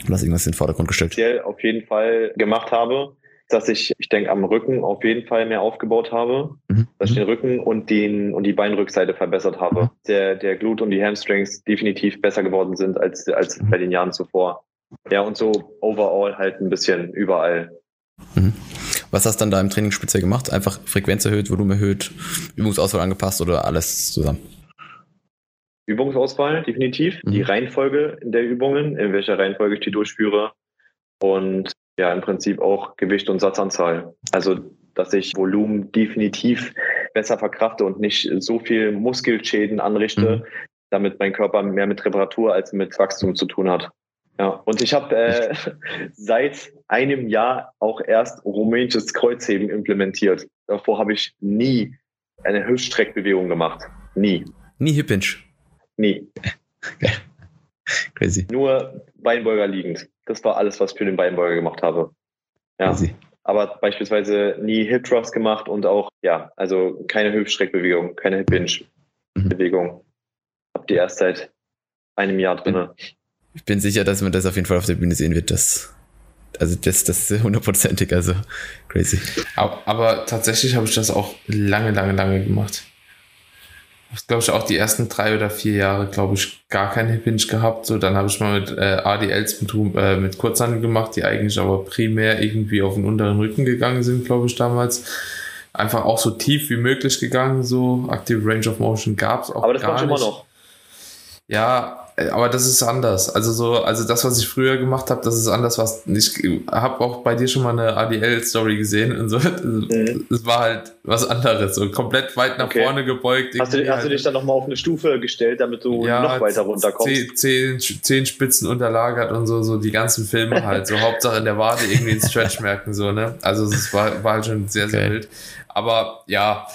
Du hast irgendwas in den Vordergrund gestellt? Speziell auf jeden Fall gemacht habe, dass ich, ich denke, am Rücken auf jeden Fall mehr aufgebaut habe, mhm. dass ich den Rücken und den und die Beinrückseite verbessert habe. Mhm. Der, der Glut und die Hamstrings definitiv besser geworden sind als, als mhm. bei den Jahren zuvor. Ja, und so overall halt ein bisschen überall Mhm. Was hast du dann da im Training speziell gemacht? Einfach Frequenz erhöht, Volumen erhöht, Übungsauswahl angepasst oder alles zusammen? Übungsauswahl, definitiv. Mhm. Die Reihenfolge der Übungen, in welcher Reihenfolge ich die durchführe. Und ja, im Prinzip auch Gewicht und Satzanzahl. Also, dass ich Volumen definitiv besser verkrafte und nicht so viel Muskelschäden anrichte, mhm. damit mein Körper mehr mit Reparatur als mit Wachstum zu tun hat. Ja, und ich habe äh, seit einem Jahr auch erst rumänisches Kreuzheben implementiert. Davor habe ich nie eine Hüftstreckbewegung gemacht. Nie. Nie Hip Hinge? Nie. Crazy. Nur Beinbeuger liegend. Das war alles, was ich für den Beinbeuger gemacht habe. Ja. Crazy. Aber beispielsweise nie Hip Thrust gemacht und auch, ja, also keine Hüftstreckbewegung, keine Hip Hinge Bewegung. Mhm. Hab die erst seit einem Jahr drinne. Ich bin sicher, dass man das auf jeden Fall auf der Bühne sehen wird. Das, also das, das ist hundertprozentig, also crazy. Aber, aber tatsächlich habe ich das auch lange, lange, lange gemacht. Ich glaube ich auch die ersten drei oder vier Jahre, glaube ich, gar keinen Hip Hinge gehabt. So, dann habe ich mal mit äh, ADLs mit, äh, mit Kurzhandel gemacht, die eigentlich aber primär irgendwie auf den unteren Rücken gegangen sind, glaube ich, damals. Einfach auch so tief wie möglich gegangen, so Active Range of Motion gab es auch. Aber das gar nicht. immer noch. Ja, aber das ist anders. Also so, also das, was ich früher gemacht habe, das ist anders, was ich habe auch bei dir schon mal eine ADL-Story gesehen und so. Mhm. Das war halt was anderes, so komplett weit nach okay. vorne gebeugt. Hast du, hast halt, du dich dann nochmal auf eine Stufe gestellt, damit du ja, noch weiter runterkommst? Zehn, zehn, zehn Spitzen unterlagert und so, so die ganzen Filme halt. So Hauptsache in der Wade irgendwie einen Stretch merken, so, ne? Also es war, war halt schon sehr, sehr okay. wild. Aber ja,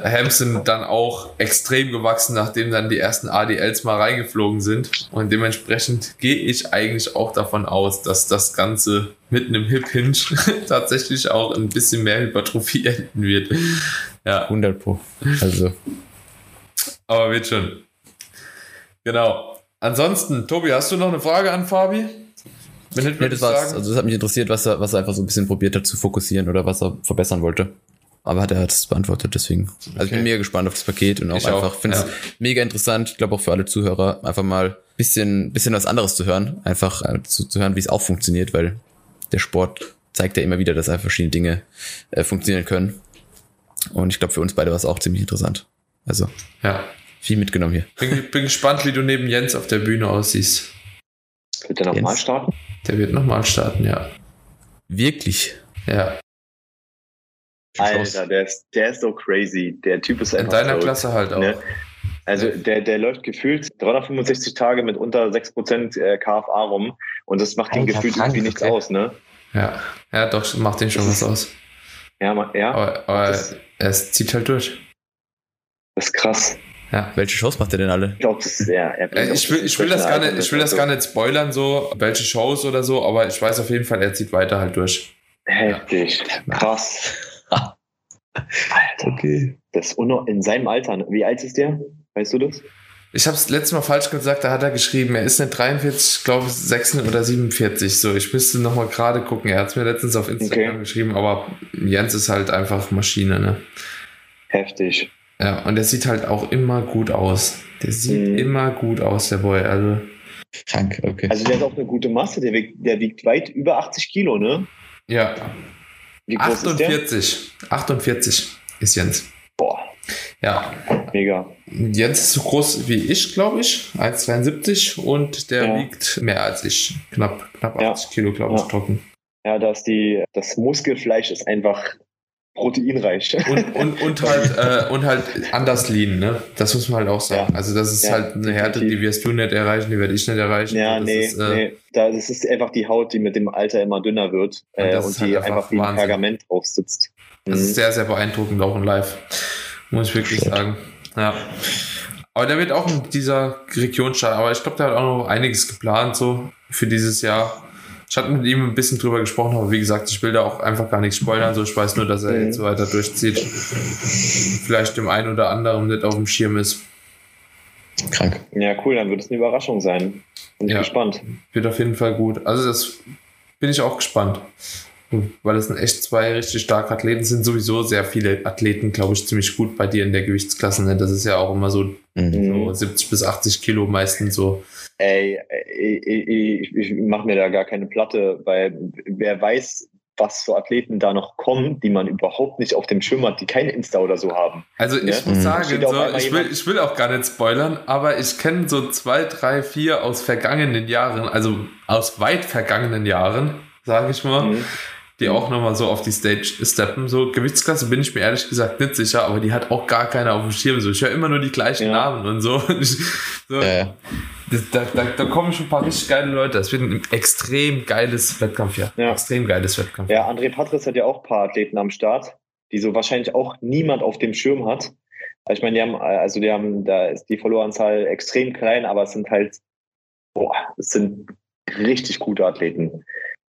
Hampson dann auch extrem gewachsen, nachdem dann die ersten ADLs mal reingeflogen sind. Und dementsprechend gehe ich eigentlich auch davon aus, dass das Ganze mit einem Hip Hinge tatsächlich auch ein bisschen mehr Hypertrophie enden wird. Ja. 100 Pro. Also. Aber wird schon. Genau. Ansonsten, Tobi, hast du noch eine Frage an Fabi? Nee, das, war's. Also das hat mich interessiert, was er, was er einfach so ein bisschen probiert hat zu fokussieren oder was er verbessern wollte aber hat er es beantwortet, deswegen. Also ich bin mega gespannt auf das Paket und auch ich einfach finde es ja. mega interessant. Ich glaube auch für alle Zuhörer einfach mal bisschen, bisschen was anderes zu hören, einfach äh, zu, zu hören, wie es auch funktioniert, weil der Sport zeigt ja immer wieder, dass einfach verschiedene Dinge äh, funktionieren können. Und ich glaube, für uns beide war es auch ziemlich interessant. Also, ja. viel mitgenommen hier. Bin, bin gespannt, wie du neben Jens auf der Bühne aussiehst. Wird der nochmal starten? Der wird nochmal starten, ja. Wirklich? Ja. Alter, der ist, der ist so crazy. Der Typ ist einfach. In deiner tot, Klasse halt auch. Ne? Also der, der läuft gefühlt 365 Tage mit unter 6% äh, KFA rum und das macht ihn gefühlt krank, irgendwie nichts okay. aus, ne? Ja, ja, doch, macht ihn schon was aus. Ja, ja. Aber, aber es zieht halt durch. Das ist krass. Ja. Welche Shows macht er denn alle? Ich glaube, das ist ja. Äh, ich will, ich will das gar nicht, ich will das gar nicht spoilern, so, welche Shows oder so, aber ich weiß auf jeden Fall, er zieht weiter halt durch. Heftig. Ja. Krass. Alter. Okay. Das ist in seinem Alter. Ne? Wie alt ist der? Weißt du das? Ich habe es letztes Mal falsch gesagt, da hat er geschrieben, er ist nicht 43, glaube ich, 46 oder 47. So, ich müsste nochmal gerade gucken. Er hat es mir letztens auf Instagram okay. geschrieben, aber Jens ist halt einfach Maschine, ne? Heftig. Ja, und der sieht halt auch immer gut aus. Der sieht mhm. immer gut aus, der Boy. Also. Krank, okay. Also der hat auch eine gute Masse, der wiegt, der wiegt weit über 80 Kilo, ne? Ja. Wie groß 48. Ist 48 ist Jens. Boah. Ja. Mega. Jens ist so groß wie ich, glaube ich. 1,72 und der ja. wiegt mehr als ich. Knapp, knapp 80 ja. Kilo, glaube ich, ja. trocken. Ja, dass die, das Muskelfleisch ist einfach proteinreich. Und, und, und halt, äh, und halt anders lean, ne? Das muss man halt auch sagen. Ja. Also das ist ja, halt eine Härte, die wirst du nicht erreichen, die werde ich nicht erreichen. Ja, nee, ist, äh, nee. Das ist einfach die Haut, die mit dem Alter immer dünner wird und, äh, und die halt einfach, wie ein Pergament drauf sitzt. Das mhm. ist sehr, sehr beeindruckend, auch in Live. Muss ich wirklich Shit. sagen. Ja. Aber der wird auch in dieser Region starten. Aber ich glaube, der hat auch noch einiges geplant, so für dieses Jahr. Ich hatte mit ihm ein bisschen drüber gesprochen, aber wie gesagt, ich will da auch einfach gar nichts spoilern. So, ich weiß nur, dass er mhm. jetzt weiter durchzieht. Vielleicht dem einen oder anderen nicht auf dem Schirm ist. Krank. Ja, cool, dann wird es eine Überraschung sein. Bin ja, gespannt. Wird auf jeden Fall gut. Also, das bin ich auch gespannt. Weil es sind echt zwei richtig starke Athleten. sind sowieso sehr viele Athleten, glaube ich, ziemlich gut bei dir in der Gewichtsklasse. Ne? Das ist ja auch immer so, mhm. so 70 bis 80 Kilo meistens so. Ey, ich, ich, ich mache mir da gar keine Platte, weil wer weiß, was für Athleten da noch kommen, die man überhaupt nicht auf dem Schirm hat, die kein Insta oder so haben. Also ich ja? muss sagen, so, ich, will, ich will auch gar nicht spoilern, aber ich kenne so zwei, drei, vier aus vergangenen Jahren, also aus weit vergangenen Jahren, sage ich mal, mhm die auch nochmal so auf die Stage steppen. So Gewichtsklasse bin ich mir ehrlich gesagt nicht sicher, aber die hat auch gar keiner auf dem Schirm. So, ich höre immer nur die gleichen ja. Namen und so. so äh. Da, da, da, kommen schon ein paar richtig geile Leute. Das wird ein extrem geiles Wettkampf, ja. ja. Extrem geiles Wettkampf. Ja, André Patris hat ja auch ein paar Athleten am Start, die so wahrscheinlich auch niemand auf dem Schirm hat. Ich meine, die haben, also die haben, da ist die Followeranzahl extrem klein, aber es sind halt, boah, es sind richtig gute Athleten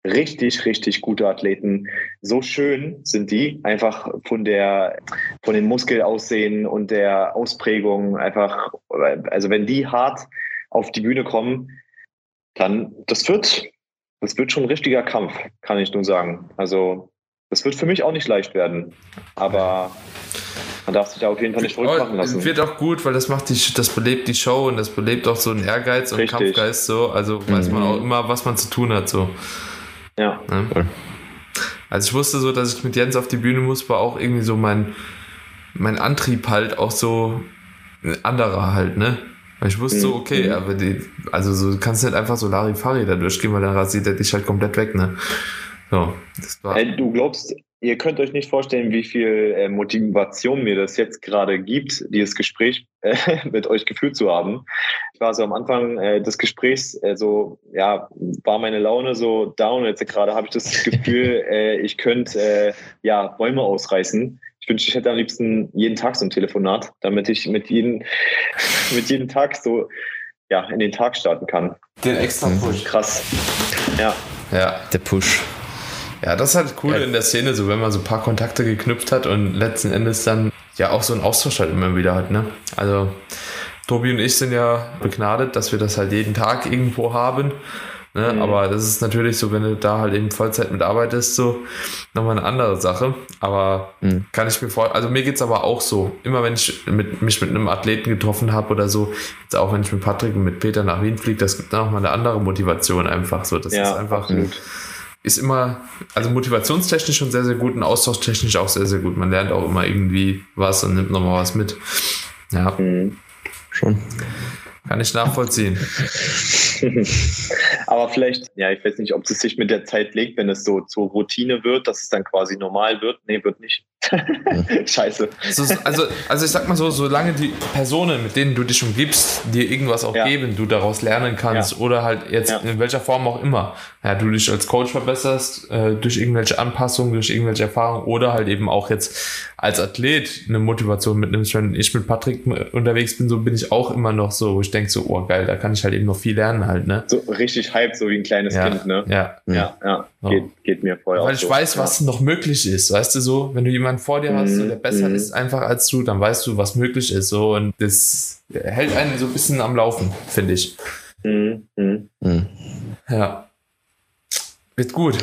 richtig, richtig gute Athleten. So schön sind die, einfach von der, von den Muskelaussehen und der Ausprägung einfach, also wenn die hart auf die Bühne kommen, dann, das wird, das wird schon ein richtiger Kampf, kann ich nur sagen. Also, das wird für mich auch nicht leicht werden. Aber man darf sich da auf jeden Fall nicht verrückt machen lassen. Wird auch gut, weil das macht die, das belebt die Show und das belebt auch so einen Ehrgeiz und Richtig. Kampfgeist so. Also weiß man mhm. auch immer, was man zu tun hat so. Ja. Ne? Also ich wusste so, dass ich mit Jens auf die Bühne muss, war auch irgendwie so mein, mein Antrieb halt auch so ein anderer halt, ne? Weil ich wusste so, okay, aber die, also so, du kannst nicht einfach so Larifari da durchgehen, weil dann rasiert er dich halt komplett weg, ne? So, das war. Hey, du glaubst, ihr könnt euch nicht vorstellen, wie viel äh, Motivation mir das jetzt gerade gibt, dieses Gespräch äh, mit euch geführt zu haben. Ich war so am Anfang äh, des Gesprächs, äh, so, ja, war meine Laune so down. Jetzt gerade habe ich das Gefühl, äh, ich könnte, äh, ja, Bäume ausreißen. Ich wünschte, ich hätte am liebsten jeden Tag so ein Telefonat, damit ich mit jedem, mit jedem Tag so, ja, in den Tag starten kann. Den extra Push. Krass. Ja. Ja, der Push. Ja, das ist halt cool ja. in der Szene, so wenn man so ein paar Kontakte geknüpft hat und letzten Endes dann ja auch so einen Austausch halt immer wieder hat, ne? Also Tobi und ich sind ja begnadet, dass wir das halt jeden Tag irgendwo haben. Ne? Mhm. Aber das ist natürlich so, wenn du da halt eben Vollzeit mitarbeitest, so nochmal eine andere Sache. Aber mhm. kann ich mir vor, also mir geht's aber auch so. Immer wenn ich mit, mich mit einem Athleten getroffen habe oder so, jetzt auch wenn ich mit Patrick und mit Peter nach Wien fliege, das gibt dann nochmal eine andere Motivation einfach so. Das ja, ist einfach. Absolut ist immer, also motivationstechnisch schon sehr, sehr gut und austauschtechnisch auch sehr, sehr gut. Man lernt auch immer irgendwie was und nimmt nochmal was mit. Ja. Mhm. Schon. Kann ich nachvollziehen. Aber vielleicht, ja, ich weiß nicht, ob es sich mit der Zeit legt, wenn es so zur Routine wird, dass es dann quasi normal wird. Nee, wird nicht. Scheiße. Also, also ich sag mal so, solange die Personen, mit denen du dich umgibst, dir irgendwas auch ja. geben, du daraus lernen kannst ja. oder halt jetzt ja. in welcher Form auch immer, ja, du dich als Coach verbesserst, äh, durch irgendwelche Anpassungen, durch irgendwelche Erfahrungen oder halt eben auch jetzt als Athlet eine Motivation mitnimmst. Wenn ich mit Patrick unterwegs bin, so bin ich auch immer noch so, wo ich denke so, oh geil, da kann ich halt eben noch viel lernen halt, ne? So richtig hype, so wie ein kleines Kind, ne? Ja. Ja, ja. Geht, geht mir voll Weil ich so. weiß, was noch möglich ist, weißt du so, wenn du jemanden vor dir hast, mhm. der besser mhm. ist einfach als du, dann weißt du, was möglich ist, so, und das hält einen so ein bisschen am Laufen, finde ich. Mhm. mhm. Ja. Wird gut.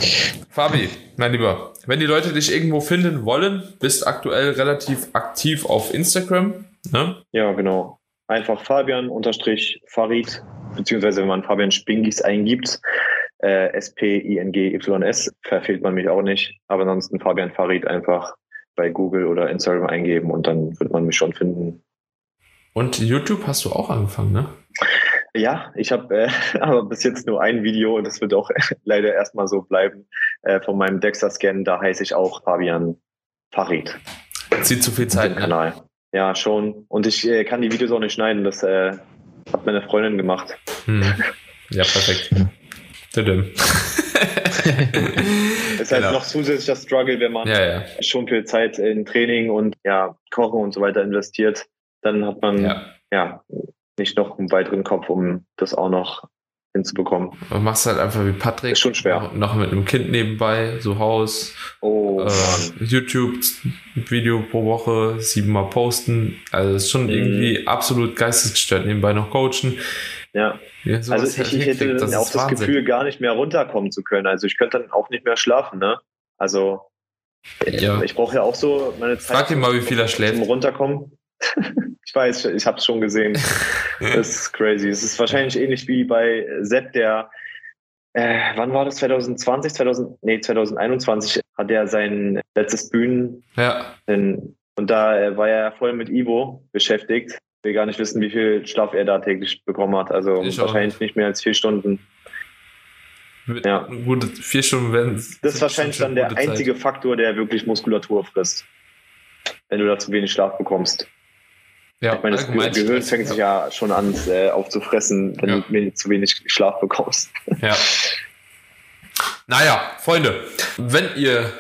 Fabi, mein Lieber, wenn die Leute dich irgendwo finden wollen, bist aktuell relativ aktiv auf Instagram. Ne? Ja, genau. Einfach Fabian unterstrich Farid, beziehungsweise wenn man Fabian Spingis eingibt, äh, S-P-I-N-G-Y-S, verfehlt man mich auch nicht. Aber ansonsten Fabian Farid einfach bei Google oder Instagram eingeben und dann wird man mich schon finden. Und YouTube hast du auch angefangen, ne? Ja, ich habe äh, aber bis jetzt nur ein Video und das wird auch leider erstmal so bleiben äh, von meinem Dexter-Scan. Da heiße ich auch Fabian Farid. Zieht zu viel Zeit. Im ne? Kanal. Ja, schon. Und ich äh, kann die Videos auch nicht schneiden. Das äh, hat meine Freundin gemacht. Hm. Ja, perfekt. ist halt genau. noch zusätzlicher Struggle, wenn man ja, ja. schon viel Zeit in Training und ja, Kochen und so weiter investiert. Dann hat man ja, ja nicht noch einen weiteren Kopf, um das auch noch hinzubekommen. Du machst halt einfach wie Patrick. Ist schon schwer. Noch, mit einem Kind nebenbei, so Haus. Oh, äh, YouTube, Video pro Woche, siebenmal posten. Also ist schon mhm. irgendwie absolut geistesgestört. Nebenbei noch coachen. Ja. ja also ich, ich hätte das auch das Wahnsinn. Gefühl, gar nicht mehr runterkommen zu können. Also ich könnte dann auch nicht mehr schlafen, ne? Also ja. ich brauche ja auch so meine Zeit. Frag ihn mal, wie viel er schläft. Zum Runterkommen. ich weiß, ich habe es schon gesehen. das ist crazy. Es ist wahrscheinlich ähnlich wie bei Sepp, der, äh, wann war das? 2020, 2000, nee, 2021 hat er sein letztes Bühnen. Ja. In, und da äh, war er voll mit Ivo beschäftigt. Will gar nicht wissen, wie viel Schlaf er da täglich bekommen hat. Also ich wahrscheinlich nicht mehr als vier Stunden. Ja. Gute vier Stunden werden. Das ist wahrscheinlich dann der einzige Zeit. Faktor, der wirklich Muskulatur frisst. Wenn du da zu wenig Schlaf bekommst. Ja, ich meine, das Gehirn Stress, fängt sich ja schon an äh, aufzufressen, wenn ja. du zu wenig Schlaf bekommst. Ja. Naja, Freunde, wenn ihr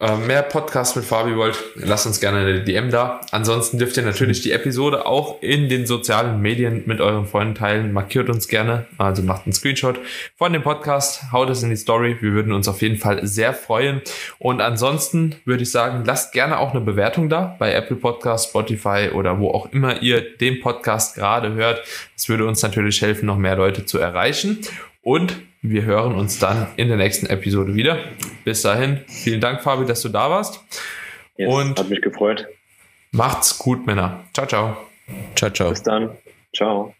äh, mehr Podcasts mit Fabi wollt, lasst uns gerne eine DM da. Ansonsten dürft ihr natürlich die Episode auch in den sozialen Medien mit euren Freunden teilen. Markiert uns gerne, also macht einen Screenshot von dem Podcast, haut es in die Story. Wir würden uns auf jeden Fall sehr freuen. Und ansonsten würde ich sagen, lasst gerne auch eine Bewertung da bei Apple Podcast, Spotify oder wo auch immer ihr den Podcast gerade hört. Das würde uns natürlich helfen, noch mehr Leute zu erreichen. Und wir hören uns dann in der nächsten Episode wieder. Bis dahin, vielen Dank, Fabi, dass du da warst. Yes, Und hat mich gefreut. Macht's gut, Männer. Ciao, ciao. Ciao, ciao. Bis dann. Ciao.